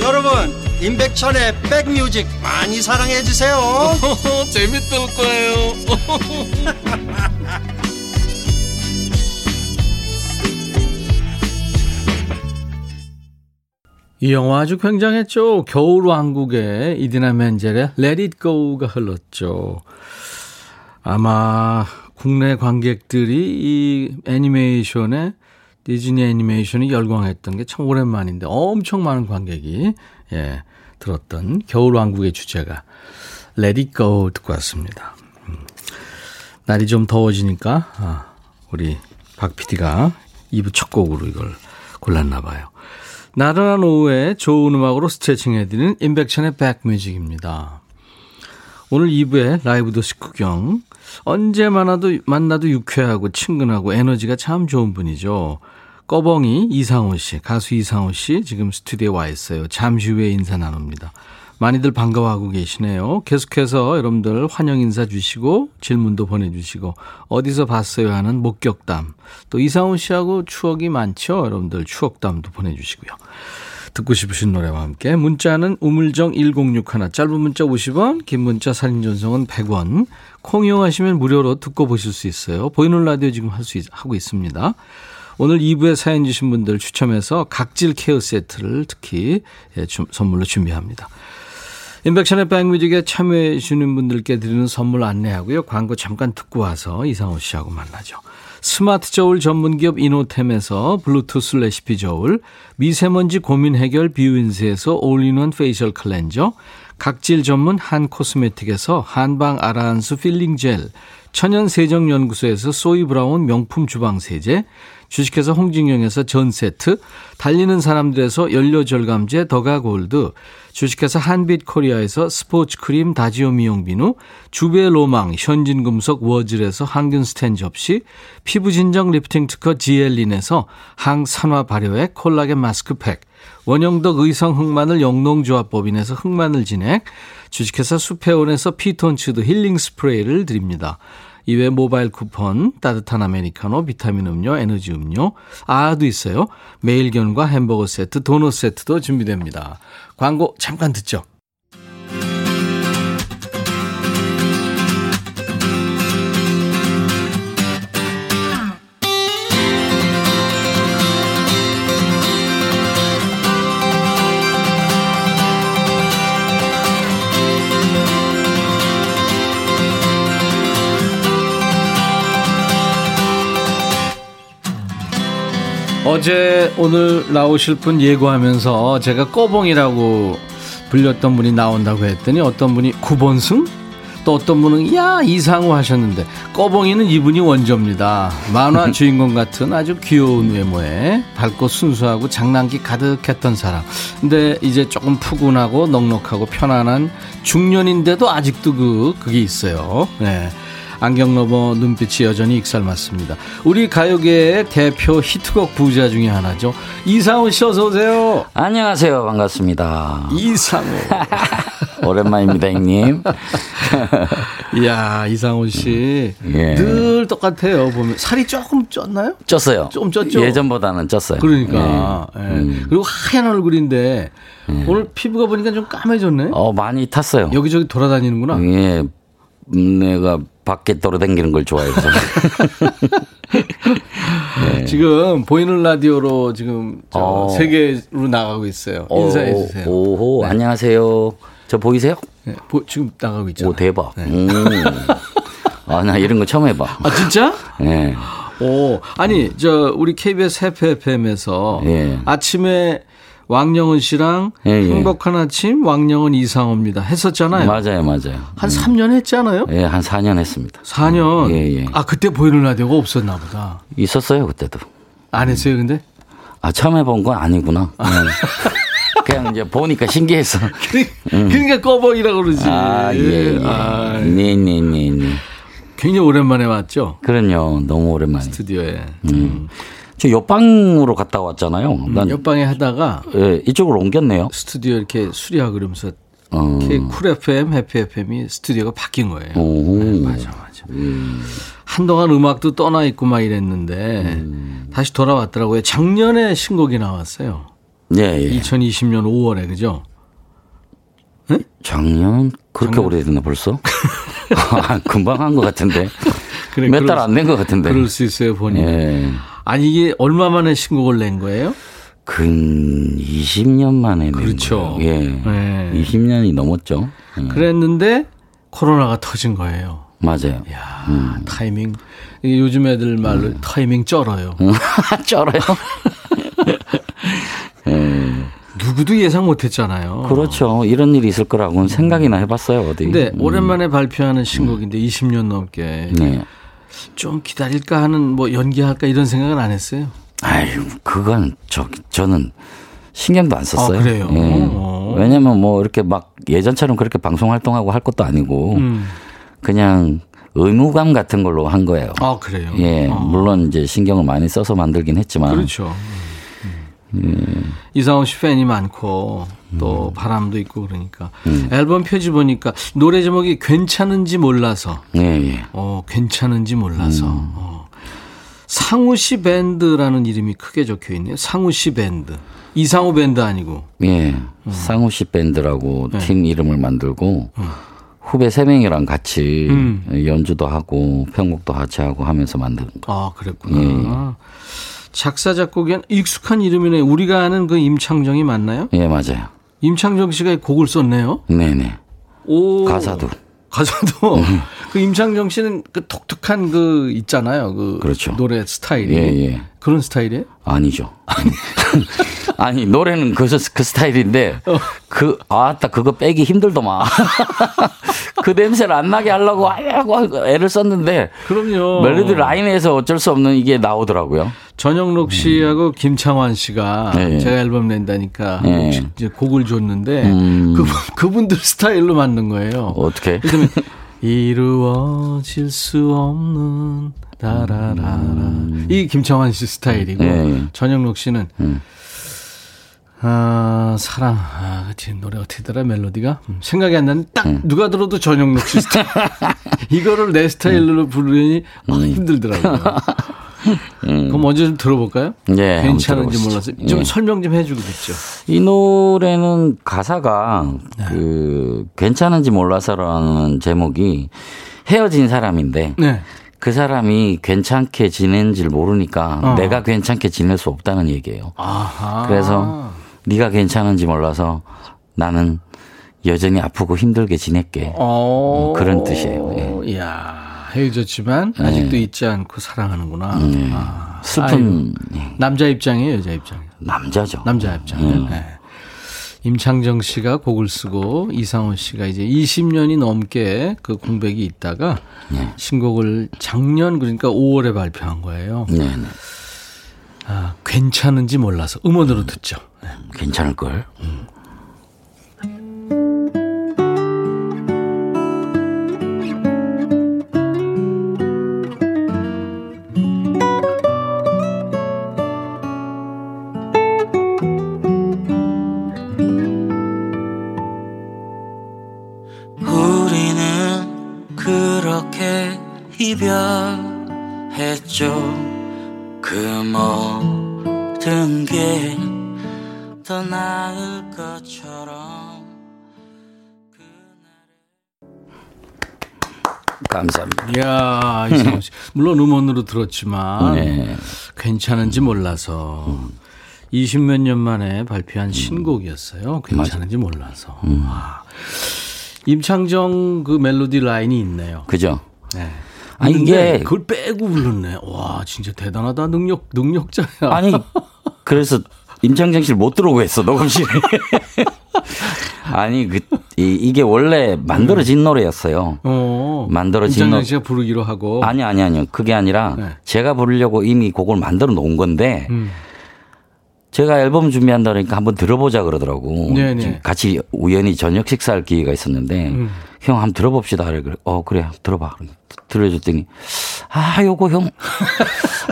여러분 임백천의 백뮤직 많이 사랑해 주세요 재밌을 거예요 이 영화 아주 굉장했죠. 겨울 왕국의 이디나 멘젤의 Let It Go가 흘렀죠. 아마 국내 관객들이 이 애니메이션에 디즈니 애니메이션이 열광했던 게 참 오랜만인데 엄청 많은 관객이 예, 들었던 겨울왕국의 주제가 Let It Go 듣고 왔습니다. 음. 날이 좀 더워지니까 아, 우리 박 PD가 2부 첫 곡으로 이걸 골랐나 봐요. 나른한 오후에 좋은 음악으로 스트레칭 해드리는 인백션의 백뮤직입니다. 오늘 2부에 라이브 도시 구경. 언제 만나도, 만나도 유쾌하고 친근하고 에너지가 참 좋은 분이죠. 꺼벙이 이상호 씨, 가수 이상호 씨 지금 스튜디오에 와 있어요. 잠시 후에 인사 나눕니다. 많이들 반가워하고 계시네요. 계속해서 여러분들 환영 인사 주시고 질문도 보내주시고 어디서 봤어요 하는 목격담 또 이상훈 씨하고 추억이 많죠. 여러분들 추억담도 보내주시고요. 듣고 싶으신 노래와 함께 문자는 우물정 1061 짧은 문자 50원 긴 문자 사진 전송은 100원 콩 이용하시면 무료로 듣고 보실 수 있어요. 보이는 라디오 지금 할 수 하고 있습니다. 오늘 2부에 사연 주신 분들 추첨해서 각질 care 세트를 특히 예, 주, 선물로 준비합니다. 임백천의 백뮤직에 참여해 주시는 분들께 드리는 선물 안내하고요. 광고 잠깐 듣고 와서 이상호 씨하고 만나죠. 스마트 저울 전문기업 이노템에서 블루투스 레시피 저울, 미세먼지 고민 해결 뷰인스에서 all-in-one facial cleanser, 각질 전문 한 코스메틱에서 한방 아라한수 필링 젤, 천연 세정 연구소에서 소이 브라운 명품 주방 세제, 주식회사 홍진경에서 전 세트, 달리는 사람들에서 연료 절감제 더가 골드, 주식회사 한빛 코리아에서 스포츠 크림 다지오 미용 비누, 주베 로망 현진금속 워즐에서 항균 스텐 접시, 피부 진정 리프팅 특허 지엘린에서 항산화 발효액 콜라겐 마스크팩, 원형덕 의성 흑마늘 영농조합법인에서 흑마늘 진액, 주식회사 수페온에서 피톤치드 힐링 스프레이를 드립니다. 이외 모바일 쿠폰, 따뜻한 아메리카노, 비타민 음료, 에너지 음료, 아도 있어요. 매일견과 햄버거 세트, 도넛 세트도 준비됩니다. 광고 잠깐 듣죠. 어제 오늘 나오실 분 예고하면서 제가 꺼봉이라고 불렸던 분이 나온다고 했더니 어떤 분이 구본승? 또 어떤 분은 야 이상호 하셨는데 꺼봉이는 이분이 원조입니다. 만화 주인공 같은 아주 귀여운 외모에 밝고 순수하고 장난기 가득했던 사람. 근데 이제 조금 푸근하고 넉넉하고 편안한 중년인데도 아직도 그 그게 있어요. 네. 안경 넘어 눈빛이 여전히 익살맞습니다. 우리 가요계의 대표 히트곡 부자 중에 하나죠. 이상우 씨 어서 오세요. 안녕하세요. 반갑습니다. 이상우. 오랜만입니다, 형님. 이야, 이상우 씨. 예. 늘 똑같아요. 보면 살이 조금 쪘나요? 쪘어요. 좀 쪘죠? 예전보다는 쪘어요. 그러니까. 예. 음. 그리고 하얀 얼굴인데 오늘 피부가 보니까 좀 까매졌네. 어, 많이 탔어요. 여기저기 돌아다니는구나. 예. 음, 내가 밖에 돌아다니는 걸 좋아해서. 네. 지금 보이는 라디오로 지금 저 어. 세계로 나가고 있어요. 인사해 주세요. 오, 오, 네. 안녕하세요. 저 보이세요? 네, 보- 지금 나가고 있잖아요. 오, 대박. 네. 음. 아, 나 이런 거 처음 해봐. 아 진짜? 예. 오 아니 저 우리 KBS 해피 FM에서 예. 아침에 왕영은 씨랑 예, 예. 행복한 아침 왕영은 이상호입니다 했었잖아요. 맞아요, 맞아요. 한 3년 했잖아요. 예, 한 4년 했습니다. 4년. 예, 예. 아 그때 보이는 라디오가 없었나 보다. 있었어요, 그때도. 안 했어요 근데? 아, 처음 해본 건 아니구나. 그냥, 그냥 이제 보니까 신기해서. 그러니까 꺼벅이라고 그러지. 음. 아, 예, 예. 아, 네, 네, 네, 네. 굉장히 오랜만에 왔죠. 그럼요. 너무 오랜만에. 스튜디오에. 저 옆방으로 갔다 왔잖아요. 난 옆방에 하다가 예, 이쪽으로 옮겼네요. 스튜디오 이렇게 수리하고 그러면서 어. 쿨 FM, 해피 FM이 스튜디오가 바뀐 거예요. 오. 네, 맞아, 맞아. 한동안 음악도 떠나 있고 막 이랬는데 다시 돌아왔더라고요. 작년에 신곡이 나왔어요. 예, 예. 2020년 5월에 그죠? 작년 그렇게 오래됐나 벌써? 아, 금방 한 것 같은데. 그래, 몇 달 안 된 것 같은데. 그럴 수 있어요 보니. 예. 아니 이게 얼마 만에 신곡을 낸 거예요? 근 20년 만에 낸 그렇죠. 거예요. 예. 네. 20년이 넘었죠. 예. 그랬는데 코로나가 터진 거예요. 맞아요. 야 음. 타이밍 요즘 애들 말로 타이밍 쩔어요. 쩔어요. 누구도 예상 못했잖아요. 그렇죠. 이런 일이 있을 거라고는 생각이나 해봤어요, 어디. 근데 음. 오랜만에 발표하는 신곡인데 20년 넘게 네. 좀 기다릴까 하는 뭐 연기할까 이런 생각은 안 했어요. 아유, 그건 저 저는 신경도 안 썼어요. 아, 그래요? 예. 어. 왜냐면 뭐 이렇게 막 예전처럼 그렇게 방송 활동하고 할 것도 아니고 음. 그냥 의무감 같은 걸로 한 거예요. 아 그래요. 예, 어. 물론 이제 신경을 많이 써서 만들긴 했지만 그렇죠. 음. 이상호 씨 팬이 많고 또 바람도 있고 그러니까 앨범 표지 보니까 노래 제목이 괜찮은지 몰라서 예, 예. 어 괜찮은지 몰라서 어. 상우 씨 밴드라는 이름이 크게 적혀 있네요. 상우 씨 밴드. 이상우 밴드 아니고. 예. 상우 씨 밴드라고 네. 팀 이름을 만들고 후배 세 명이랑 같이 음. 연주도 하고 편곡도 같이 하고 하면서 만든 거. 아, 그랬구나. 작사, 작곡엔 익숙한 이름이네. 우리가 아는 그 임창정이 맞나요? 예, 맞아요. 임창정 씨가 곡을 썼네요. 네 네. 오. 가사도. 가사도. 그 임창정 씨는 그 독특한 그 있잖아요. 그 그렇죠. 노래 스타일이. 예, 예. 그런 스타일이에요? 아니죠. 아니, 노래는 그, 그 스타일인데, 그, 아따, 그거 빼기 힘들더만. 그 냄새를 안 나게 하려고, 하려고 애를 썼는데, 그럼요. 멜로디 라인에서 어쩔 수 없는 이게 나오더라고요. 전영록 씨하고 김창완 씨가 네. 제가 앨범 낸다니까 네. 이제 곡을 줬는데 음. 그분, 그분들 스타일로 만든 거예요. 어떻게? 그다음에 이루어질 수 없는 라라라라 이 김창완 씨 스타일이고 네. 전영록 씨는 음. 아 사랑 아 그치 노래 어떻게 더라 멜로디가 음, 생각이 안 나는 딱 음. 누가 들어도 전영록 씨 스타일 이거를 내 스타일로 부르니 아, 음. 힘들더라고요. 그럼 먼저 좀 들어볼까요? 예, 한번 괜찮은지 몰라서. 좀 예. 설명 좀 해주고 듣죠. 이 노래는 가사가 네. 그 괜찮은지 몰라서라는 제목이 헤어진 사람인데 네. 그 사람이 괜찮게 지낸지를 모르니까 어. 내가 괜찮게 지낼 수 없다는 얘기예요. 아하. 그래서 네가 괜찮은지 몰라서 나는 여전히 아프고 힘들게 지낼게. 어, 그런 뜻이에요. 예. 이야 헤어졌지만 아직도 잊지 않고 사랑하는구나. 아, 슬픈 예, 아유, 남자 입장이에요, 여자 입장이에요. 남자죠. 남자 입장이에요. 네. 임창정 씨가 곡을 쓰고 이상호 씨가 이제 20년이 넘게 그 공백이 있다가 신곡을 작년 그러니까 5월에 발표한 거예요. 네, 네. 아, 괜찮은지 몰라서 음원으로 듣죠. 네. 괜찮을 걸. 우리는 그렇게 이별했죠. 그 모든 게 더 나을 것처럼. 감사합니다. 이야, 이상호 씨. 물론 음원으로 들었지만 네. 괜찮은지 몰라서 20몇 년 만에 발표한 신곡이었어요. 괜찮은지 몰라서. 와. 임창정 그 멜로디 라인이 있네요. 그죠? 네. 아니, 이게- 그걸 빼고 불렀네. 와, 진짜 대단하다. 능력 능력자야. 아니 그래서 임창정 씨를 못 들어오고 했어 녹음실에. 아니 그 이, 게 원래 만들어진 노래였어요. 어. 만들어진 임창정 노- 씨가 부르기로 하고. 아니 아니 아니요 그게 아니라 네. 제가 부르려고 이미 곡을 만들어 놓은 건데 음. 제가 앨범 준비한다 그러니까 한번 들어보자 그러더라고. 네네. 지금 같이 우연히 저녁 식사할 기회가 있었는데 음. 형 한번 들어봅시다. 그래 그래. 어 그래 들어봐. 들려줬더니 아 요거 형.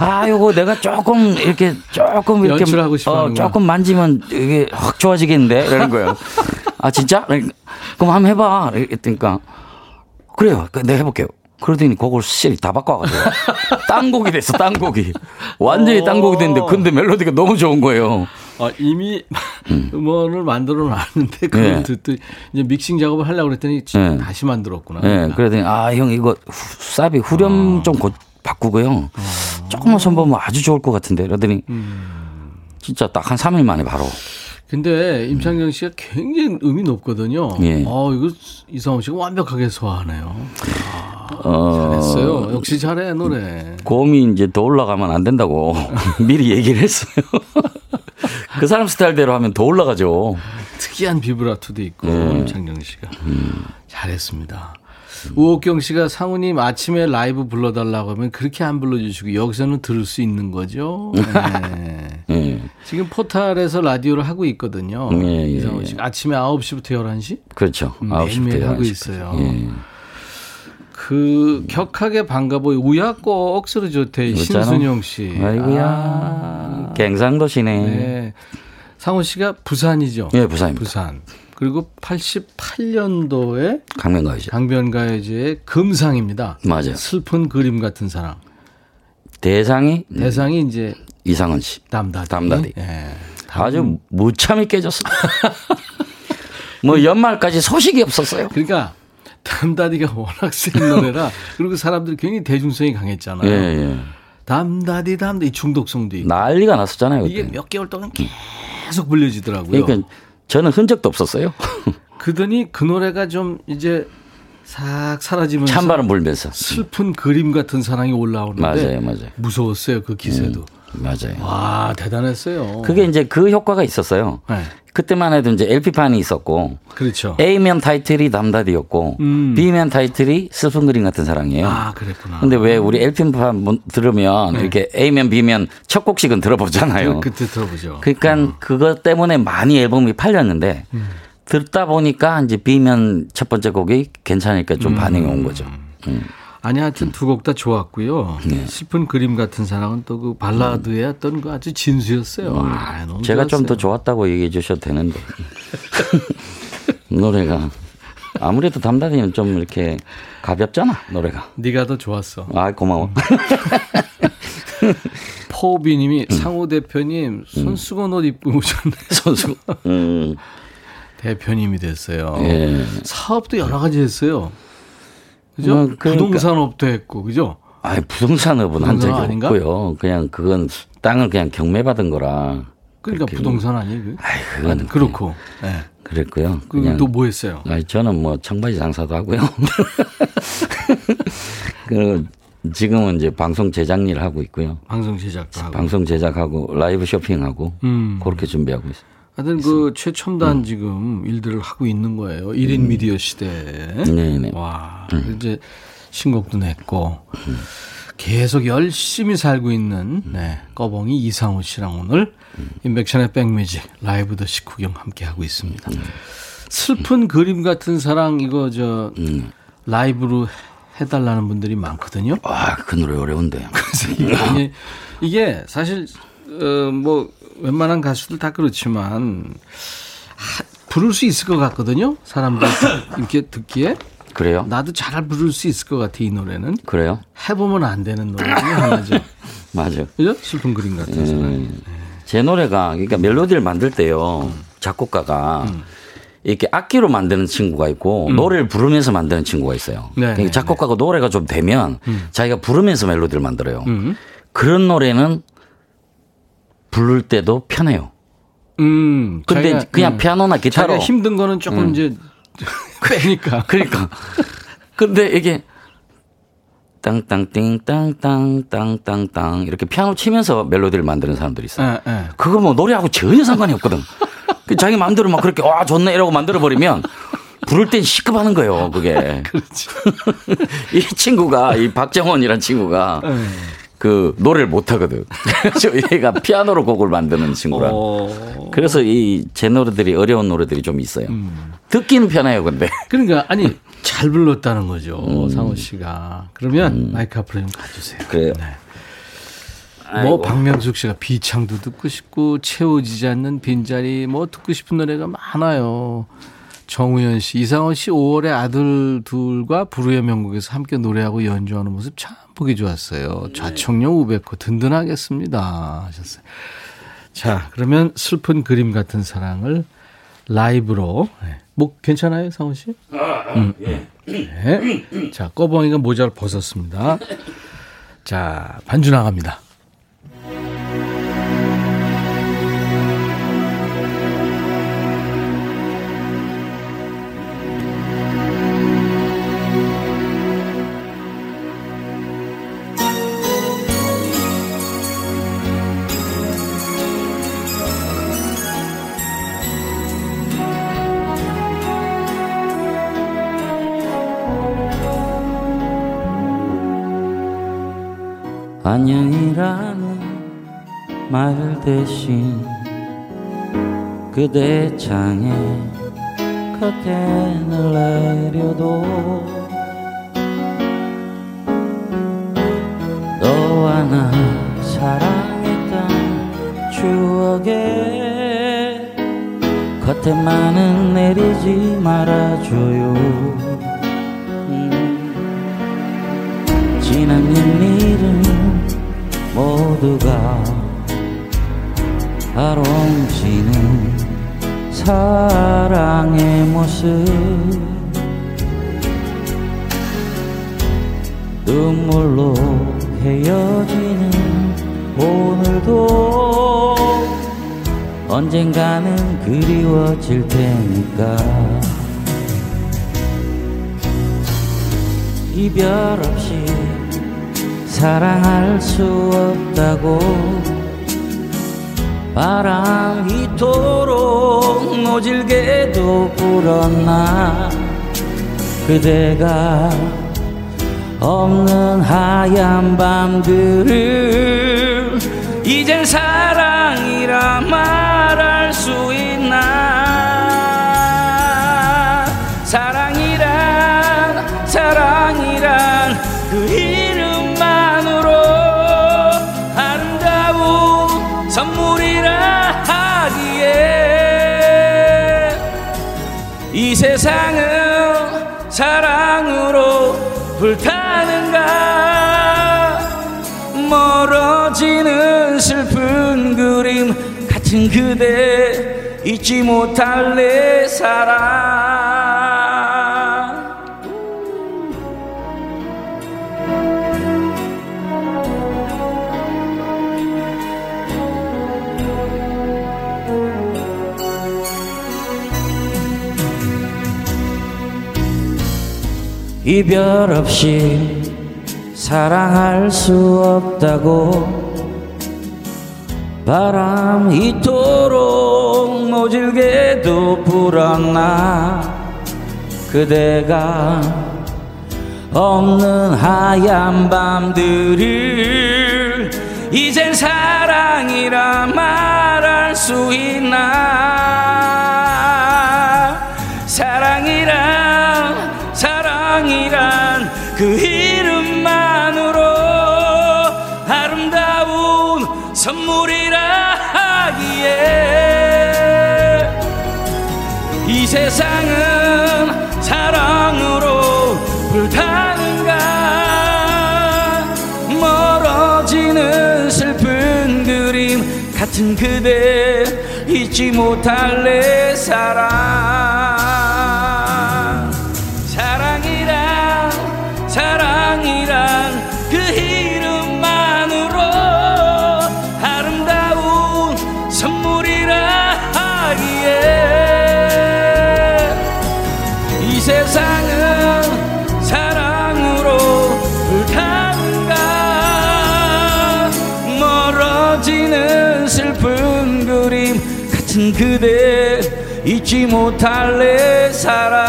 아 요거 내가 조금 이렇게 조금 이렇게 연출하고 싶어 어. 조금 만지면 이게 확 좋아지겠는데 이러는 거예요. 아 진짜? 그러니까 그럼 한번 해봐. 이랬더니까 그래요. 그 내가 해볼게요. 그러더니 곡을 실이 다 바꿔가지고 딴 곡이 됐어. 딴 곡이 완전히 딴 곡이 됐는데 근데 멜로디가 너무 좋은 거예요. 아, 이미 음 원을 만들어 놨는데 그걸 네. 듣더니 이제 믹싱 작업을 하려고 그랬더니 네. 다시 만들었구나. 예, 그러니까. 그러더니 아 형 이거 후- 사비 후렴 좀 고, 바꾸고요. 조금만 손보면 아주 좋을 것 같은데. 그러더니 진짜 딱 한 3일 만에 바로. 근데 임창정 씨가 굉장히 음이 높거든요. 예. 어, 이거 이상호 씨가 완벽하게 소화하네요. 어, 잘했어요. 역시 잘해 노래. 고음이 이제 더 올라가면 안 된다고 미리 얘기를 했어요. 그 사람 스타일대로 하면 더 올라가죠. 특이한 비브라토도 있고 네. 임창정 씨가 잘했습니다. 우옥경 씨가 상우님 아침에 라이브 불러달라고 하면 그렇게 안 불러주시고 여기서는 들을 수 있는 거죠. 네. 예, 지금 포탈에서 라디오를 하고 있거든요. 예, 예, 이상호 예. 씨 아침에 9시부터 11시 그렇죠. 음, 9시부터 매일매일 하고 11시까지. 있어요. 예. 그 격하게 반가워요. 우야 꼭 쓰러졌대. 신순영 씨. 아이고야. 아, 갱상도시네. 네. 상호 씨가 부산이죠. 예, 부산입니다. 부산. 그리고 88년도에 강명가이죠. 강변가요제의 금상입니다. 맞아요. 슬픈 그림 같은 사랑. 대상이 대상이 이제 이상은 씨. 담다디. 담다디. 예. 아주 무참히 깨졌어. 뭐 연말까지 소식이 없었어요. 그러니까 담다디가 워낙 센 노래라 그리고 사람들이 굉장히 대중성이 강했잖아요. 예, 예. 담다디 담다디 중독성도 있고 난리가 났었잖아요. 이게 그때. 몇 개월 동안 계속 불려지더라고요. 그러니까 저는 흔적도 없었어요. 그더니 그 노래가 좀 이제 싹 사라지면서 찬바람 불면서. 슬픈 그림 같은 사랑이 올라오는데 맞아요, 맞아요. 무서웠어요 그 기세도. 맞아요. 와 대단했어요. 그게 이제 그 효과가 있었어요. 네. 그때만 해도 이제 LP판이 있었고 그렇죠. A면 타이틀이 담다디였고 음. B면 타이틀이 슬픈 그림 같은 사랑이에요. 아 그랬구나. 근데 왜 우리 LP판 문- 들으면 이렇게 A면 B면 첫 곡씩은 들어보잖아요. 그, 그때 들어보죠. 그러니까 그것 때문에 많이 앨범이 팔렸는데 음. 듣다 보니까 이제 B면 첫 번째 곡이 괜찮으니까 좀 반응이 온 거죠. 음. 아니 하여튼 두 곡 다 좋았고요. 네. 슬픈 그림 같은 사랑은 또 그 발라드의 어떤 그 아주 진수였어요. 아, 음. 제가 좀 더. 좋았다고 얘기해 주셔도 되는데 노래가 아무래도 담다디는 좀 이렇게 가볍잖아 노래가. 네가 더 좋았어. 아 고마워. 포비님이 음. 상호 대표님 손수건 옷 입고 오셨네. 선수. 음. 대표님이 됐어요. 예. 사업도 여러 가지 했어요. 그죠? 뭐, 그러니까. 부동산업도 했고, 그죠? 아니 부동산업은 한 적이 부동산 아닌가? 없고요. 그냥 그건 땅을 그냥 경매받은 거라. 그러니까 부동산 아니에요? 그? 아이, 그건 그렇고. 예. 그랬고요. 그리고 그냥 또 뭐 했어요? 아니, 저는 뭐 청바지 장사도 하고요. 그 지금은 이제 방송 제작 일을 하고 있고요. 방송 하고. 방송 제작하고 라이브 쇼핑하고 음. 그렇게 준비하고 있어요. 하여튼 그 음. 최첨단 지금 일들을 하고 있는 거예요. 1인 미디어 시대에. 네네. 와. 이제 신곡도 냈고. 계속 열심히 살고 있는 네, 꺼봉이 이상우 씨랑 오늘 인백션의 백뮤직 라이브 더 식후경 함께 하고 있습니다. 슬픈 그림 같은 사랑 이거 저 라이브로 해달라는 분들이 많거든요. 아, 그 노래 어려운데. 이게, 이게 사실 어, 뭐 웬만한 가수들 다 그렇지만 하- 부를 수 있을 것 같거든요. 사람들 듣- 이렇게 듣기에 그래요? 나도 잘 부를 수 있을 것 같아 이 노래는 그래요? 해보면 안 되는 노래 중에 하나죠. 맞아. 그죠? 슬픈 그림 같은 사람. 음, 제 노래가 그러니까 멜로디를 만들 때요. 작곡가가 음. 이렇게 악기로 만드는 친구가 있고 노래를 부르면서 만드는 친구가 있어요. 네, 그러니까 네, 작곡가가 노래가 좀 되면 자기가 부르면서 멜로디를 만들어요. 음. 그런 노래는 부를 때도 편해요. 음. 근데 자기가, 그냥 음, 피아노나 기타로 힘든 거는 조금 이제 빼니까. 그러니까. 근데 이게 땅땅띵땅땅땅땅 땅 이렇게 피아노 치면서 멜로디를 만드는 사람들이 있어요. 예, 예. 그거 뭐 노래하고 전혀 상관이 없거든. 그 자기 마음대로 막 그렇게 와 좋네 이러고 만들어 버리면 부를 땐 시급하는 거예요. 그게. 그렇지. 이 친구가 이 박정원이란 친구가 예. 그 노래를 못 하거든. 그래서 얘가 피아노로 곡을 만드는 친구라. 어. 그래서 이 제 노래들이 어려운 노래들이 좀 있어요. 음. 듣기는 편해요, 근데. 그러니까 아니 잘 불렀다는 거죠 음. 상호 씨가. 그러면 마이크 앞으로 좀 가주세요. 그래요. 네. 뭐 박명숙 씨가 비창도 듣고 싶고 채워지지 않는 빈자리 뭐 듣고 싶은 노래가 많아요. 정우현 씨, 이상원 씨 5월에 아들 둘과 불후의 명곡에서 함께 노래하고 연주하는 모습 참 보기 좋았어요. 좌청룡 우백호 든든하겠습니다 하셨어요. 자, 그러면 슬픈 그림 같은 사랑을 라이브로 네. 목 괜찮아요, 상원 씨? 음. 네. 자, 꺼벙이가 모자를 벗었습니다. 자, 반주 나갑니다. 안녕이라는 말 대신 그대 창에 커튼을 내려도 너와 나 사랑했던 추억에 커튼만은 내리지 말아줘요 음. 지난 일일은 모두가 아롱지는 사랑의 모습. 눈물로 헤어지는 오늘도 언젠가는 그리워질 테니까. 이별 없이 사랑할 수 없다고 바람 이토록 노질게도 불었나? 그대가 없는 하얀 밤들을 이젠 사랑이라 말할 수 있 불타는가? 멀어지는 슬픈 그림 같은 그대 잊지 못할 내 사랑 이별 없이 사랑할 수 없다고 바람 이토록 노질게도 불었나 그대가 없는 하얀 밤들을 이젠 사랑이라 말할 수 있나 그 이름만으로 아름다운 선물이라 하기에 이 세상은 사랑으로 불타는가? 멀어지는 슬픈 그림 같은 그대 잊지 못할 내 사랑 잊지 못할 내 사랑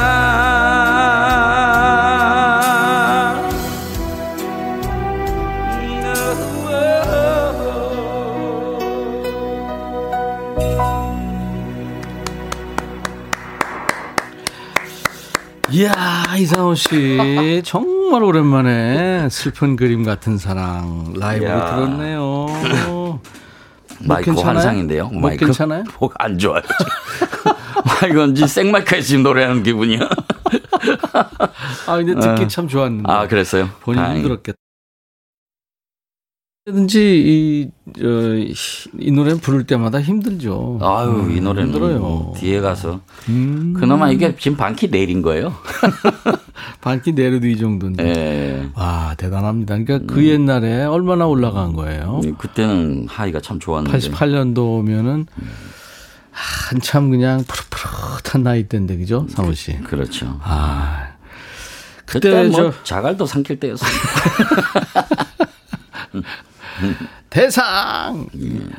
이야, 이상호 씨. 정말 오랜만에 슬픈 그림 같은 사랑 라이브로. 들었네요. 목 마이크 괜찮아요? 환상인데요. 목 마이크 괜찮아요? 목 안 좋아요. 마이크인지 생마이크에 지금 노래하는 기분이야. 아, 근데 듣기 어. 참 좋았는데. 아 그랬어요. 본인 다행히. 힘들었겠다. 든지 이, 어, 이 노래 부를 때마다 힘들죠. 아유 이 노래는 힘들어요. 뭐 뒤에 가서 음, 그나마 이게 지금 반키 내린 거예요. 반기 내려도 이 정도인데. 예. 와, 대단합니다. 그러니까 음. 그 옛날에 얼마나 올라간 거예요? 그때는 하이가 참 좋았는데. 88년도면은 한참 그냥 푸릇푸릇한 나이 때인데 그죠, 사무 씨? 그렇죠. 아, 그때 그때 뭐 저 자갈도 삼킬 때였어요. 대상.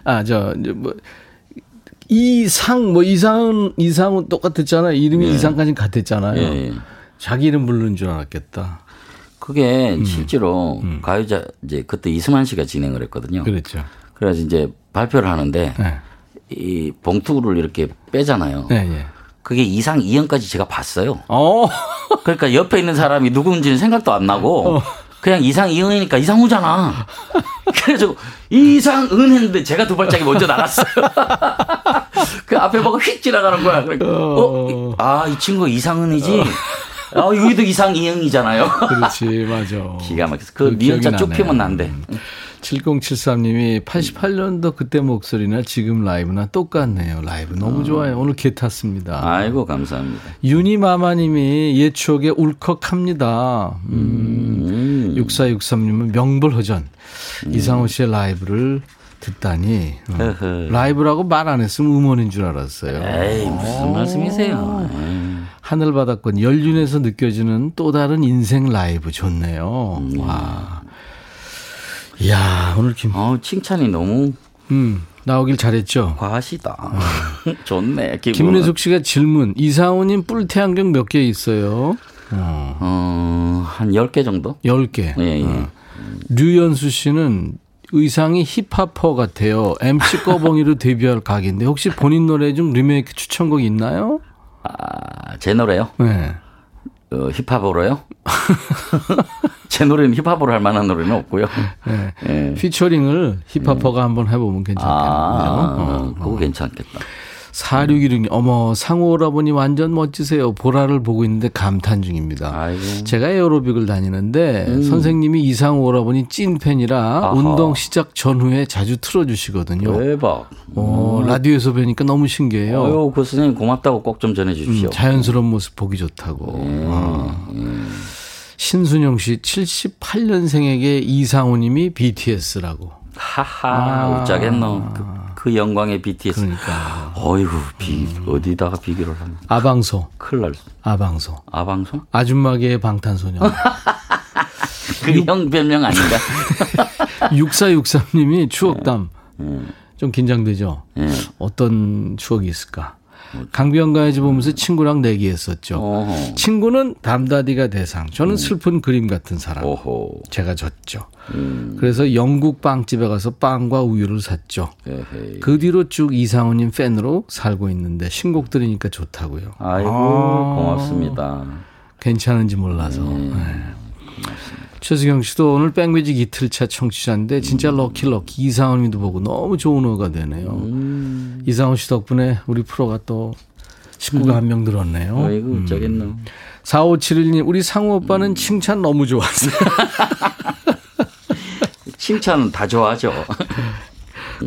아, 저, 이제 뭐 이상 뭐 이상은 이상은 똑같았잖아요. 이름이 예. 이상까지 같았잖아요. 예, 예. 자기 이름 부르는 줄 알았겠다. 그게 음. 실제로 가요자 이제 그때 이승환 씨가 진행을 했거든요. 그랬죠. 그래서 이제 발표를 하는데 네. 이 봉투를 이렇게 빼잖아요. 네, 예. 그게 이상 이형까지 제가 봤어요. 어, 그러니까 옆에 있는 사람이 누군지는 생각도 안 나고 그냥 이상 이형이니까 이상우잖아. 그래서 이상은 했는데 제가 두 발짝이 먼저 나갔어요. 그 앞에 보고 휙 지나가는 거야. 그러니까 어, 아, 이 친구 이상은이지. 아, 여기도 이상 이형이잖아요. 그렇지, 맞아. 기가 막혀서 그 니은자 쭉. 피면 난데. 7073님이 88년도 그때 목소리나 지금 라이브나 똑같네요. 라이브 너무 좋아요. 오늘 계 탔습니다. 아이고 감사합니다. 유니마마님이 옛 추억에 울컥합니다. 음, 6463님은 명불허전. 이상호 씨의 라이브를 듣다니. 어. 허허. 라이브라고 말 안 했으면 음원인 줄 알았어요. 에이 무슨 말씀이세요? 에이. 하늘바다권 연륜에서 느껴지는 또 다른 인생 라이브 좋네요. 와. 이야, 오늘 김, 어 칭찬이 너무 음, 나오길 잘했죠? 과하시다. 좋네. 기분. 김민숙 씨가 질문. 이상호님 뿔테 안경 몇 개 있어요? 어, 어, 한 10개 정도? 10개. 예, 예. 어. 류연수 씨는 의상이 힙합퍼 같아요. MC 꺼봉이로 데뷔할 각인데 혹시 본인 노래 중 리메이크 추천곡 있나요? 아, 제 노래요? 네. 어, 힙합으로요? 제 노래는 힙합으로 할 만한 노래는 없고요. 네. 예. 피처링을 힙합퍼가 한번 해보면 괜찮겠네요. 아, 어. 그거 괜찮겠다. 4616님, 어머, 상호 오라버니 완전 멋지세요. 보라를 보고 있는데 감탄 중입니다. 아이고. 음. 제가 에어로빅을 다니는데 선생님이 이상호 오라버니 찐팬이라 아하. 운동 시작 전후에 자주 틀어주시거든요. 대박. 어, 라디오에서 뵈니까 너무 신기해요. 아유, 그 선생님 고맙다고 꼭 좀 전해 주십시오. 음, 자연스러운 모습 보기 좋다고. 어. 신순영 씨, 78년생에게 이상호님이 BTS라고. 하하, 아. 웃자겠노. 그, 그 영광의 BTS. 그러니까. 어이구, 비, 어디다가 비교를 하면. 아방소, 큰일 날. 아방소. 아방송? 아줌마계의 방탄소년. 그형 별명 아닌가? 6463님이 추억담. 좀 긴장되죠? 예. 어떤 추억이 있을까? 강변 가야지 보면서 친구랑 내기했었죠. 어허. 친구는 담다디가 대상, 저는 슬픈 그림 같은 사람. 오호. 제가 졌죠. 그래서 영국 빵집에 가서 빵과 우유를 샀죠. 에헤이. 그 뒤로 쭉 이상호님 팬으로 살고 있는데 신곡 들으니까 좋다고요. 아이고, 아. 고맙습니다. 괜찮은지 몰라서. 네. 최수경 씨도 오늘 백뮤직 이틀차 청취자인데 진짜 럭키 럭키 이상훈님도 보고 너무 좋은 호가 되네요. 이상훈 씨 덕분에 우리 프로가 또 식구가 한명 늘었네요. 아이고, 어쩌겠노. 4571님 우리 상우 오빠는 칭찬 너무 좋았어요. 칭찬은 다 좋아하죠.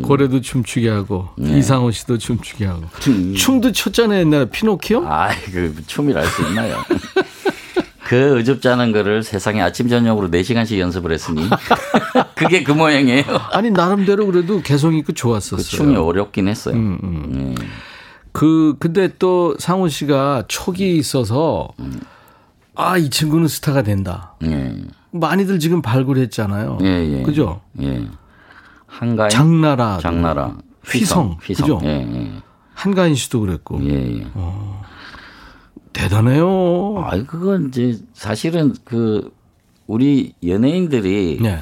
고래도 춤추게 하고 네. 이상호 씨도 춤추게 하고 춤도 췄잖아요 옛날에 피노키오. 아이, 그 춤이라 할 수 있나요? 그 어줍잖은 거를 세상에 아침 저녁으로 4시간씩 연습을 했으니 그게 그 모양이에요. 아니 나름대로 그래도 개성 있고 좋았었어요. 그 춤이 어렵긴 했어요. 음, 음. 그 근데 또 상훈 씨가 촉이 있어서 아이 친구는 스타가 된다. 예. 많이들 지금 발굴했잖아요. 예, 예. 그죠? 예. 한가인 장나라, 장나라 휘성, 휘성. 그죠? 예, 예. 한가인 씨도 그랬고 예, 예. 대단해요. 아, 그건 이제 사실은 그 우리 연예인들이 네.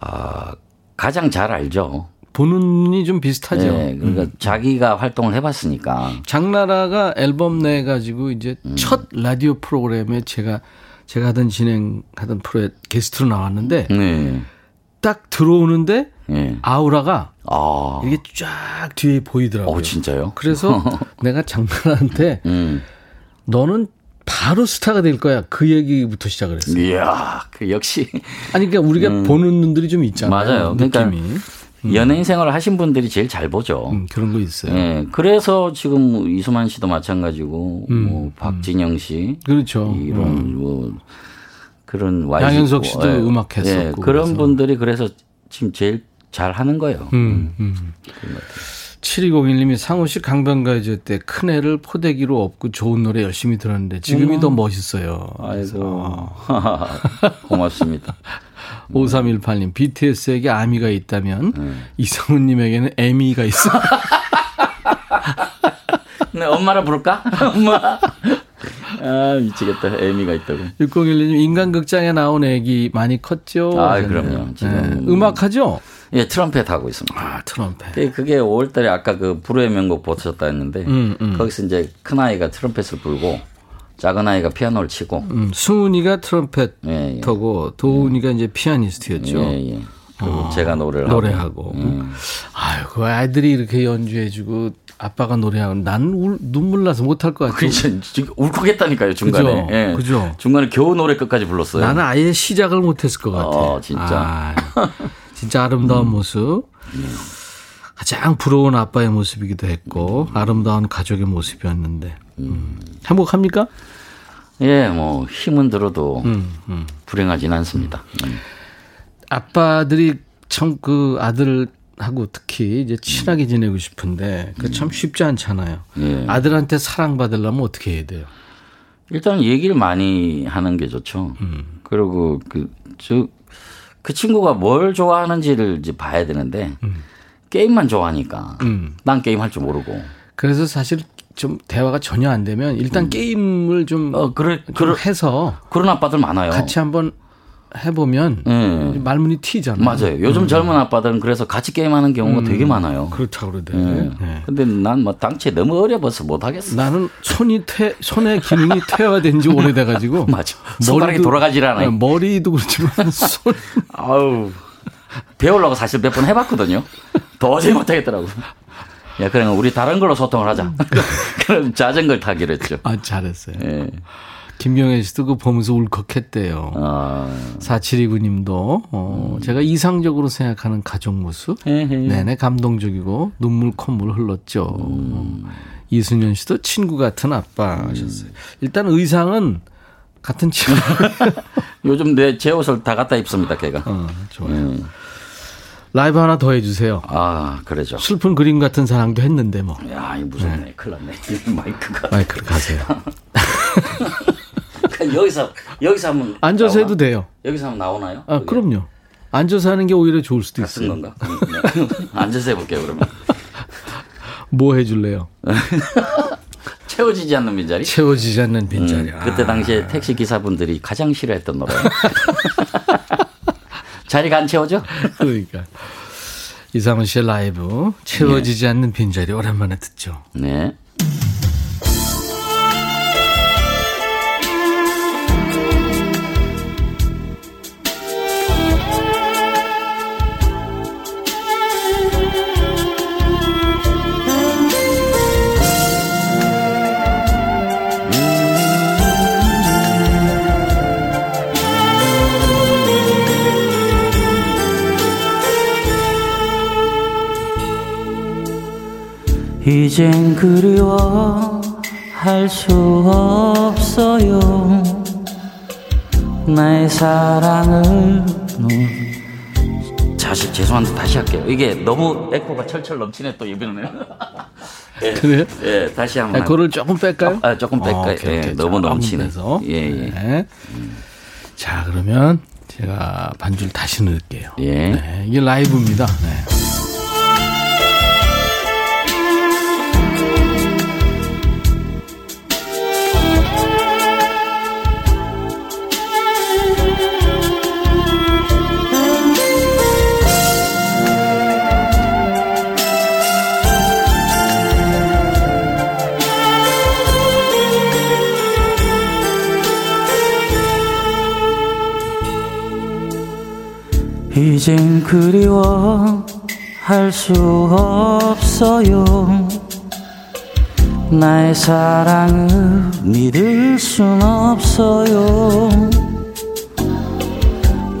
아, 가장 잘 알죠. 보는 눈이 좀 비슷하죠. 예, 그러니까 음. 자기가 활동을 해봤으니까. 장나라가 앨범 내 가지고 이제 음. 첫 라디오 프로그램에 제가 제가 하던 진행하던 프로에 게스트로 나왔는데 네. 딱 들어오는데 예. 아우라가 아, 이게 쫙 뒤에 보이더라고요. 어 진짜요? 그래서 내가 장나라한테 음. 너는 바로 스타가 될 거야. 그 얘기부터 시작을 했어요. 이야, 그 역시 아니 그러니까 우리가 보는 눈들이 좀 있잖아요. 음. 맞아요. 그러니까 느낌이 연예인 생활을 하신 분들이 제일 잘 보죠. 음, 그런 거 있어요. 예, 그래서 지금 이수만 씨도 마찬가지고, 음, 뭐 박진영 씨, 그렇죠. 이런 뭐 그런 YG 양현석 고, 씨도 음악 했었고 예, 그런 그래서. 분들이 그래서 지금 제일 잘 하는 거예요. 음, 음. 7201님이 상호 씨 강변가요제 때 큰애를 포대기로 업고 좋은 노래 열심히 들었는데 지금이 더 멋있어요. 아이고 고맙습니다. 5318님 BTS에게 아미가 있다면 네. 이성훈님에게는 에미가 있어. 네, 엄마라 부를까? 엄마. 아 미치겠다. 애미가 있다고. 6012님 인간극장에 나온 애기 많이 컸죠? 아. 그럼요. 지금- 네. 음악하죠? 예, 트럼펫 하고 있습니다. 아 트럼펫. 그게- 그게 5월달에 아까 그 불후의 명곡 보셨다 했는데 음, 음. 거기서 이제 큰 아이가 트럼펫을 불고 작은 아이가 피아노를 치고 음, 승훈이가 트럼펫 예, 예. 하고 도훈이가 이제 피아니스트였죠. 예, 예. 그리고 제가 노래를 노래하고. 하고. 아유, 그 아이들이 이렇게 연주해주고 아빠가 노래하고 난 울, 눈물 나서 못할 것 같아. 그렇죠. 지금 울컥했다니까요 중간에. 그죠? 예. 그죠? 중간에 겨우 노래 끝까지 불렀어요. 나는 아예 시작을 못했을 것 같아. 어, 진짜. 진짜 아름다운 모습. 가장 부러운 아빠의 모습이기도 했고 아름다운 가족의 모습이었는데 음. 행복합니까? 예, 뭐 힘은 들어도 음, 음. 불행하진 않습니다. 음. 아빠들이 참 그 아들하고 특히 이제 친하게 지내고 싶은데 그 참 쉽지 않잖아요. 예. 아들한테 사랑받으려면 어떻게 해야 돼요? 일단 얘기를 많이 하는 게 좋죠. 음. 그리고 그, 저, 그 친구가 뭘 좋아하는지를 이제 봐야 되는데, 게임만 좋아하니까, 음. 난 게임 할 줄 모르고. 그래서 사실 좀 대화가 전혀 안 되면 일단 게임을 좀, 음. 어, 그래, 좀 그러, 해서 그런 아빠들 많아요. 같이 한번 해보면 예. 말문이 튀잖아요. 맞아요. 요즘 젊은 아빠들은 그래서 같이 게임하는 경우가 되게 많아요. 그렇다고 그러대. 예. 네. 근데 난 뭐 당최 너무 어려워서 못 하겠어. 나는 손이 퇴, 손의 기능이 퇴화된 지 오래돼가지고. 맞아. 손가락이 돌아가질 않아요. 네, 머리도 그렇지만 손. 아우. 배우려고 사실 몇 번 해봤거든요. 도저히 못하겠더라고. 야, 그러면 우리 다른 걸로 소통을 하자. 그럼 자전거를 타기로 했죠. 아, 잘했어요. 예. 김경혜 씨도 그거 보면서 울컥했대요. 아, 4729님도, 어, 제가 이상적으로 생각하는 가족 모습. 에헤. 내내 감동적이고 눈물 콧물 흘렀죠. 이순현 씨도 친구 같은 아빠 하셨어요. 일단 의상은 같은 친구. 요즘 내 제 옷을 다 갖다 입습니다, 걔가. 어, 좋아요. 라이브 하나 더 해주세요. 아, 그러죠. 슬픈 그림 같은 사랑도 했는데 뭐. 야, 이 무섭네. 큰일 났네. 이 마이크가. 마이크를 가세요. 그냥 여기서, 여기서 한번. 앉아서 나오나? 해도 돼요. 여기서 한번 나오나요? 아, 그게? 그럼요. 앉아서 하는 게 오히려 좋을 수도 있어요. 건가? 그냥 앉아서 해볼게요, 그러면. 뭐 해줄래요? 채워지지 않는 빈자리? 채워지지 않는 빈자리. 음, 그때 당시에 택시 기사분들이 가장 싫어했던 노래. 자리가 안 채워져? 그러니까. 이상훈 씨의 라이브 채워지지 않는 빈자리 오랜만에 듣죠. 네. 이젠 그리워 할 수 없어요 나의 사랑을 다시 죄송한데 다시 할게요 이게 너무 에코가 철철 넘치네 또 이번에는 예, 그래요? 예 다시 한번 네, 그거를 조금 뺄까요? 아, 조금 뺄까요? 어, 오케이, 예, 오케이. 너무 넘치네. 예, 예. 네. 자, 그러면 제가 반주를 다시 넣을게요. 예. 네, 이게 라이브입니다. 네. 이젠 그리워 할 수 없어요. 나의 사랑을 믿을 순 없어요.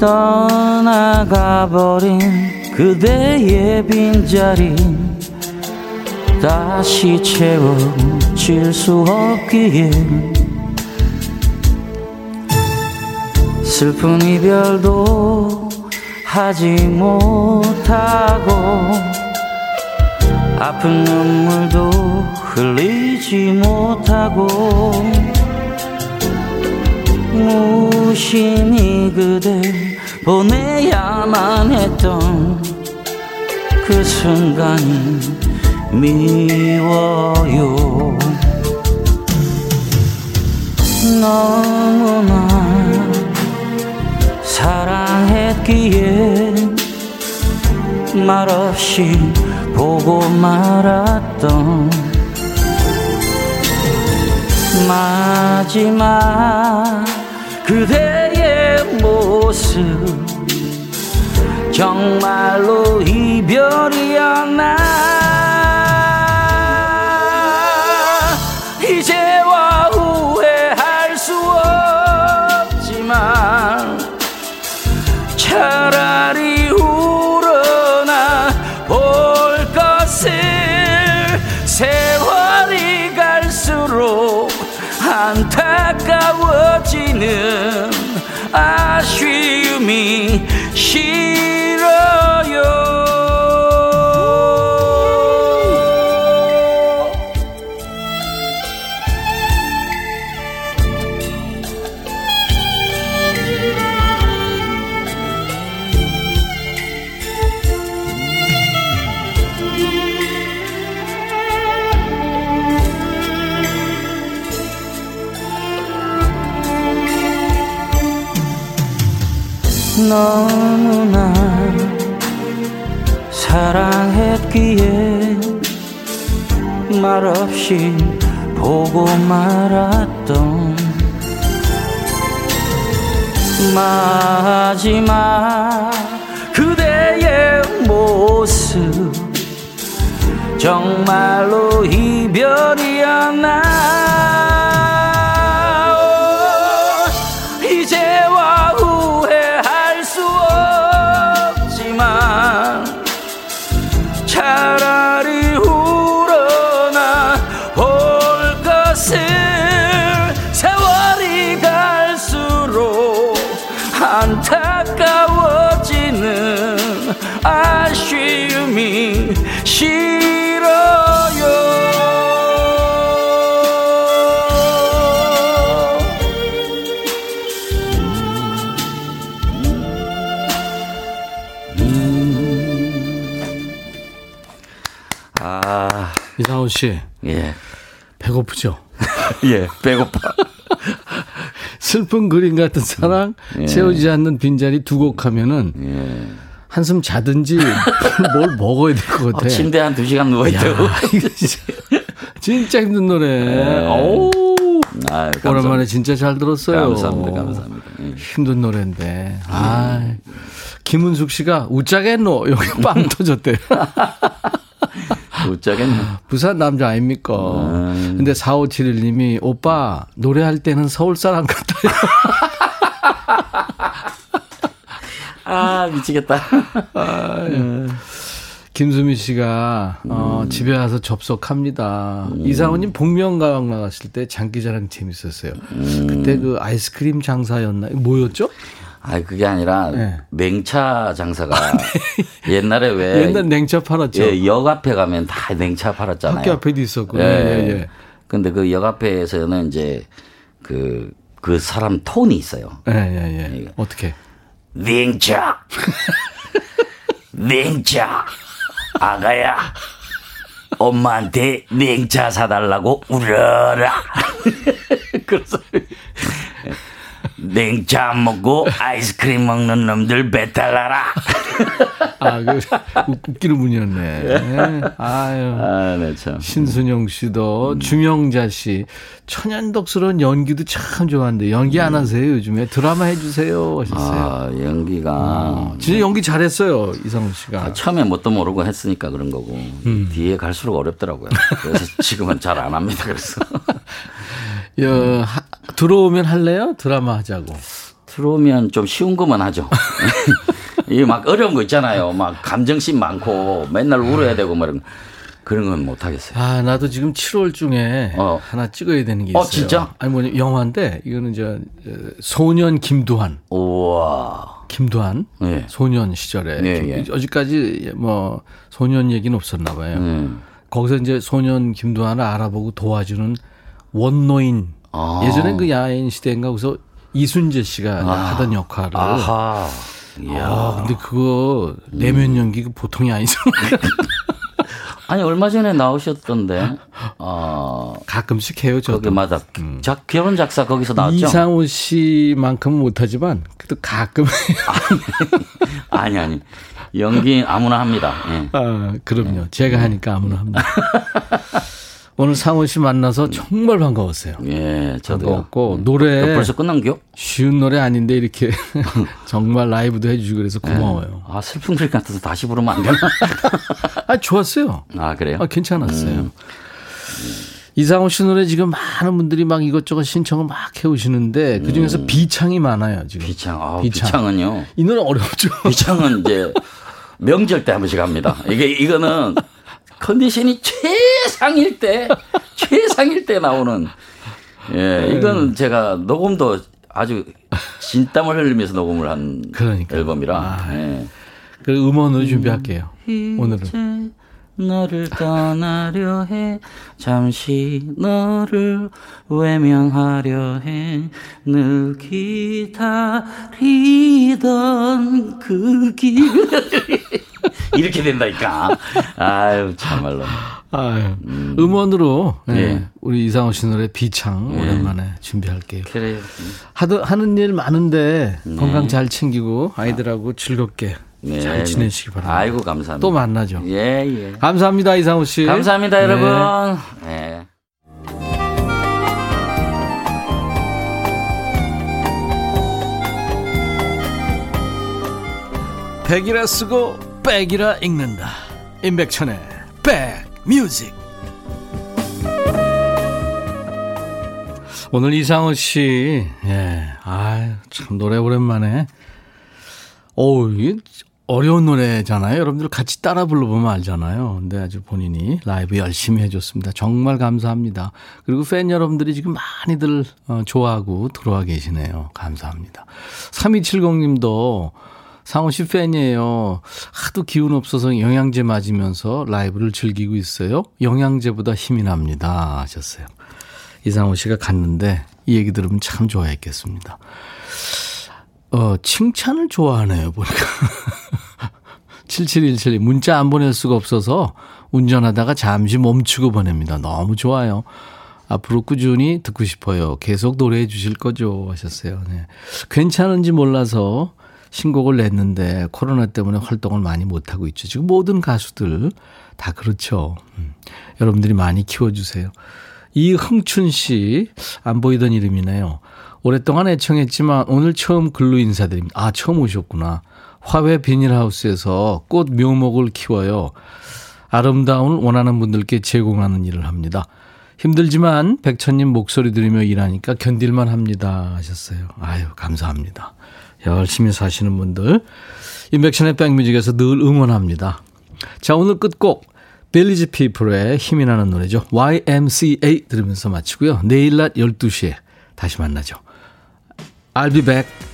떠나가버린 그대의 빈자리 다시 채워질 수 없기에 슬픈 이별도 하지 못하고 아픈 눈물도 흘리지 못하고 무심히 그댈 보내야만 했던 그 순간이 미워요. 너무나 사랑했기에 말없이 보고 말았던 마지막 그대의 모습 정말로 이별이었나 年，爱是有命。 너무나 사랑했기에 말없이 보고 말았던 마지막 그대의 모습 정말로 이별이었나 안타까워지는 아쉬움이 싫어요 아, 이상호 씨 예. 배고프죠? 예, 배고파. 슬픈 그림 같은 사랑 예. 채워지지 않는 빈자리 두 곡 하면은 예. 한숨 자든지 뭘 먹어야 될 것 같아. 어, 침대 한 두 시간 누워있다고. 진짜, 힘든 노래. 오, 아, 감사합니다. 오랜만에 진짜 잘 들었어요. 감사합니다. 감사합니다. 예. 힘든 노래인데. 아, 김은숙 씨가 웃자겠노 여기 빵 터졌대. 웃자겠네. 부산 남자 아닙니까? 음. 근데 4571님이 오빠 노래할 때는 서울 사람 같아요. 아, 미치겠다. 김수미 씨가 어, 집에 와서 접속합니다. 이상호님 복면가왕 나갔을 때 장기자랑 재밌었어요. 그때 그 아이스크림 장사였나? 뭐였죠? 아, 그게 아니라 네. 냉차 장사가 옛날에 왜 옛날 냉차 팔았죠. 예, 역 앞에 가면 다 냉차 팔았잖아요. 학교 앞에도 있었고. 예. 예, 예, 예. 근데 그 역 앞에서는 이제 그, 그 사람 톤이 있어요. 예, 예, 예. 어떻게? 냉차 냉차 아가야 엄마한테 냉차 사달라고 울어라 그래서 냉차 안 먹고 아이스크림 먹는 놈들 배탈 나라 아, 그 웃- 웃기는 분이었네. 예. 아유. 아, 네, 참. 신순영 씨도 주명자 씨 천연덕스러운 연기도 참 좋아하는데 연기 안 하세요 요즘에 드라마 해주세요 하셨어요. 아, 연기가 진짜 연기 잘했어요 이상훈 씨가. 아, 처음에 뭣도 모르고 했으니까 그런 거고 음. 뒤에 갈수록 어렵더라고요. 그래서 지금은 잘 안 합니다. 그래서 여, 하- 들어오면 할래요? 드라마 하자고. 들어오면 좀 쉬운 것만 하죠. 이게 막 어려운 거 있잖아요. 막 감정심 많고 맨날 울어야 되고 뭐 이런 거. 그런 건 못 하겠어요. 아 나도 지금 7월 중에 어. 하나 찍어야 되는 게 어, 있어요. 진짜? 아니 뭐냐 영화인데 이거는 저 어, 소년 김두한. 우와. 김두한 네. 소년 시절에 예, 예. 어제까지 뭐 소년 얘기는 없었나 봐요. 음. 거기서 이제 소년 김두한을 알아보고 도와주는 원노인 아. 예전에 그 야인 시대인가 거기서 이순재 씨가 하던 역할을 아하. 이야. 아, 근데 그거 내면 연기 그 보통이 아니잖아요. 아니 얼마 전에 나오셨던데. 아 가끔씩 해요 저도. 거기 맞아. 작 결혼 작사 거기서 나왔죠. 음. 이상호 씨만큼은 못하지만 그래도 가끔 아니 아니. 연기 아무나 합니다. 예. 아, 그럼요. 제가 하니까 아무나 합니다. 오늘 상호 씨 만나서 정말 반가웠어요. 예, 저도. 반가웠고 노래 벌써 끝난겨? 쉬운 노래 아닌데 이렇게 정말 라이브도 해주시고 그래서 고마워요. 아 슬픈 글 같아서 다시 부르면 안 되나? 아 좋았어요. 아 그래요? 아 괜찮았어요. 음. 이상호 씨 노래 지금 많은 분들이 막 이것저것 신청을 막 해오시는데 그 중에서 비창이 많아요 지금. 음. 비창. 아, 비창. 비창 은요. 이 노래 어렵죠. 비창은 이제 명절 때 한 번씩 합니다. 이게 이거는 컨디션이 최상일 때 최상일 때 나오는 예 이거는 제가 녹음도 아주 진땀을 흘리면서 녹음을 한 그러니까요. 앨범이라. 아. 예. 그 음원으로 준비할게요. 오늘은. 이제 너를 떠나려 해 잠시 너를 외면하려 해늘 기다리던 그길 이렇게 된다니까 아유 참말로 아유, 음 원으로 예, 예. 우리 이상호 씨 노래 비창 예. 오랜만에 준비할게요. 그래요 하도 하는 일 많은데 건강 잘 챙기고 아이들하고 즐겁게 네, 잘 네. 지내시기 바랍니다. 아이고 감사합니다 또 만나죠. 예 예 감사합니다 이상호 씨. 감사합니다 네. 여러분 예. 백이라 쓰고 백이라 읽는다. 임백천의 백뮤직. 오늘 이상호 씨, 예, 아유, 참 노래 오랜만에. 어우, 어려운 노래잖아요. 여러분들 같이 따라 불러보면 알잖아요. 근데 아주 본인이 라이브 열심히 해줬습니다. 정말 감사합니다. 그리고 팬 여러분들이 지금 많이들 어, 좋아하고 들어와 계시네요. 감사합니다. 3270님도 상호 씨 팬이에요. 하도 기운 없어서 영양제 맞으면서 라이브를 즐기고 있어요. 영양제보다 힘이 납니다. 하셨어요. 이상호 씨가 갔는데 이 얘기 들으면 참 좋아했겠습니다. 어, 칭찬을 좋아하네요, 보니까. 7717님, 문자 안 보낼 수가 없어서 운전하다가 잠시 멈추고 보냅니다. 너무 좋아요. 앞으로 꾸준히 듣고 싶어요. 계속 노래해 주실 거죠? 하셨어요. 네. 괜찮은지 몰라서 신곡을 냈는데 코로나 때문에 활동을 많이 못하고 있죠. 지금 모든 가수들 다 그렇죠. 음. 여러분들이 많이 키워주세요. 이흥춘 씨, 안 보이던 이름이네요. 오랫동안 애청했지만 오늘 처음 글로 인사드립니다. 아, 처음 오셨구나. 화훼 비닐하우스에서 꽃 묘목을 키워요. 아름다움을 원하는 분들께 제공하는 일을 합니다. 힘들지만 백천님 목소리 들으며 일하니까 견딜만 합니다. 하셨어요. 아유, 감사합니다. 열심히 사시는 분들. 인백션의 백뮤직에서 늘 응원합니다. 자, 오늘 끝곡. 벨리지 피플의 힘이 나는 노래죠. YMCA 들으면서 마치고요. 내일 낮 12시에 다시 만나죠. I'll be back.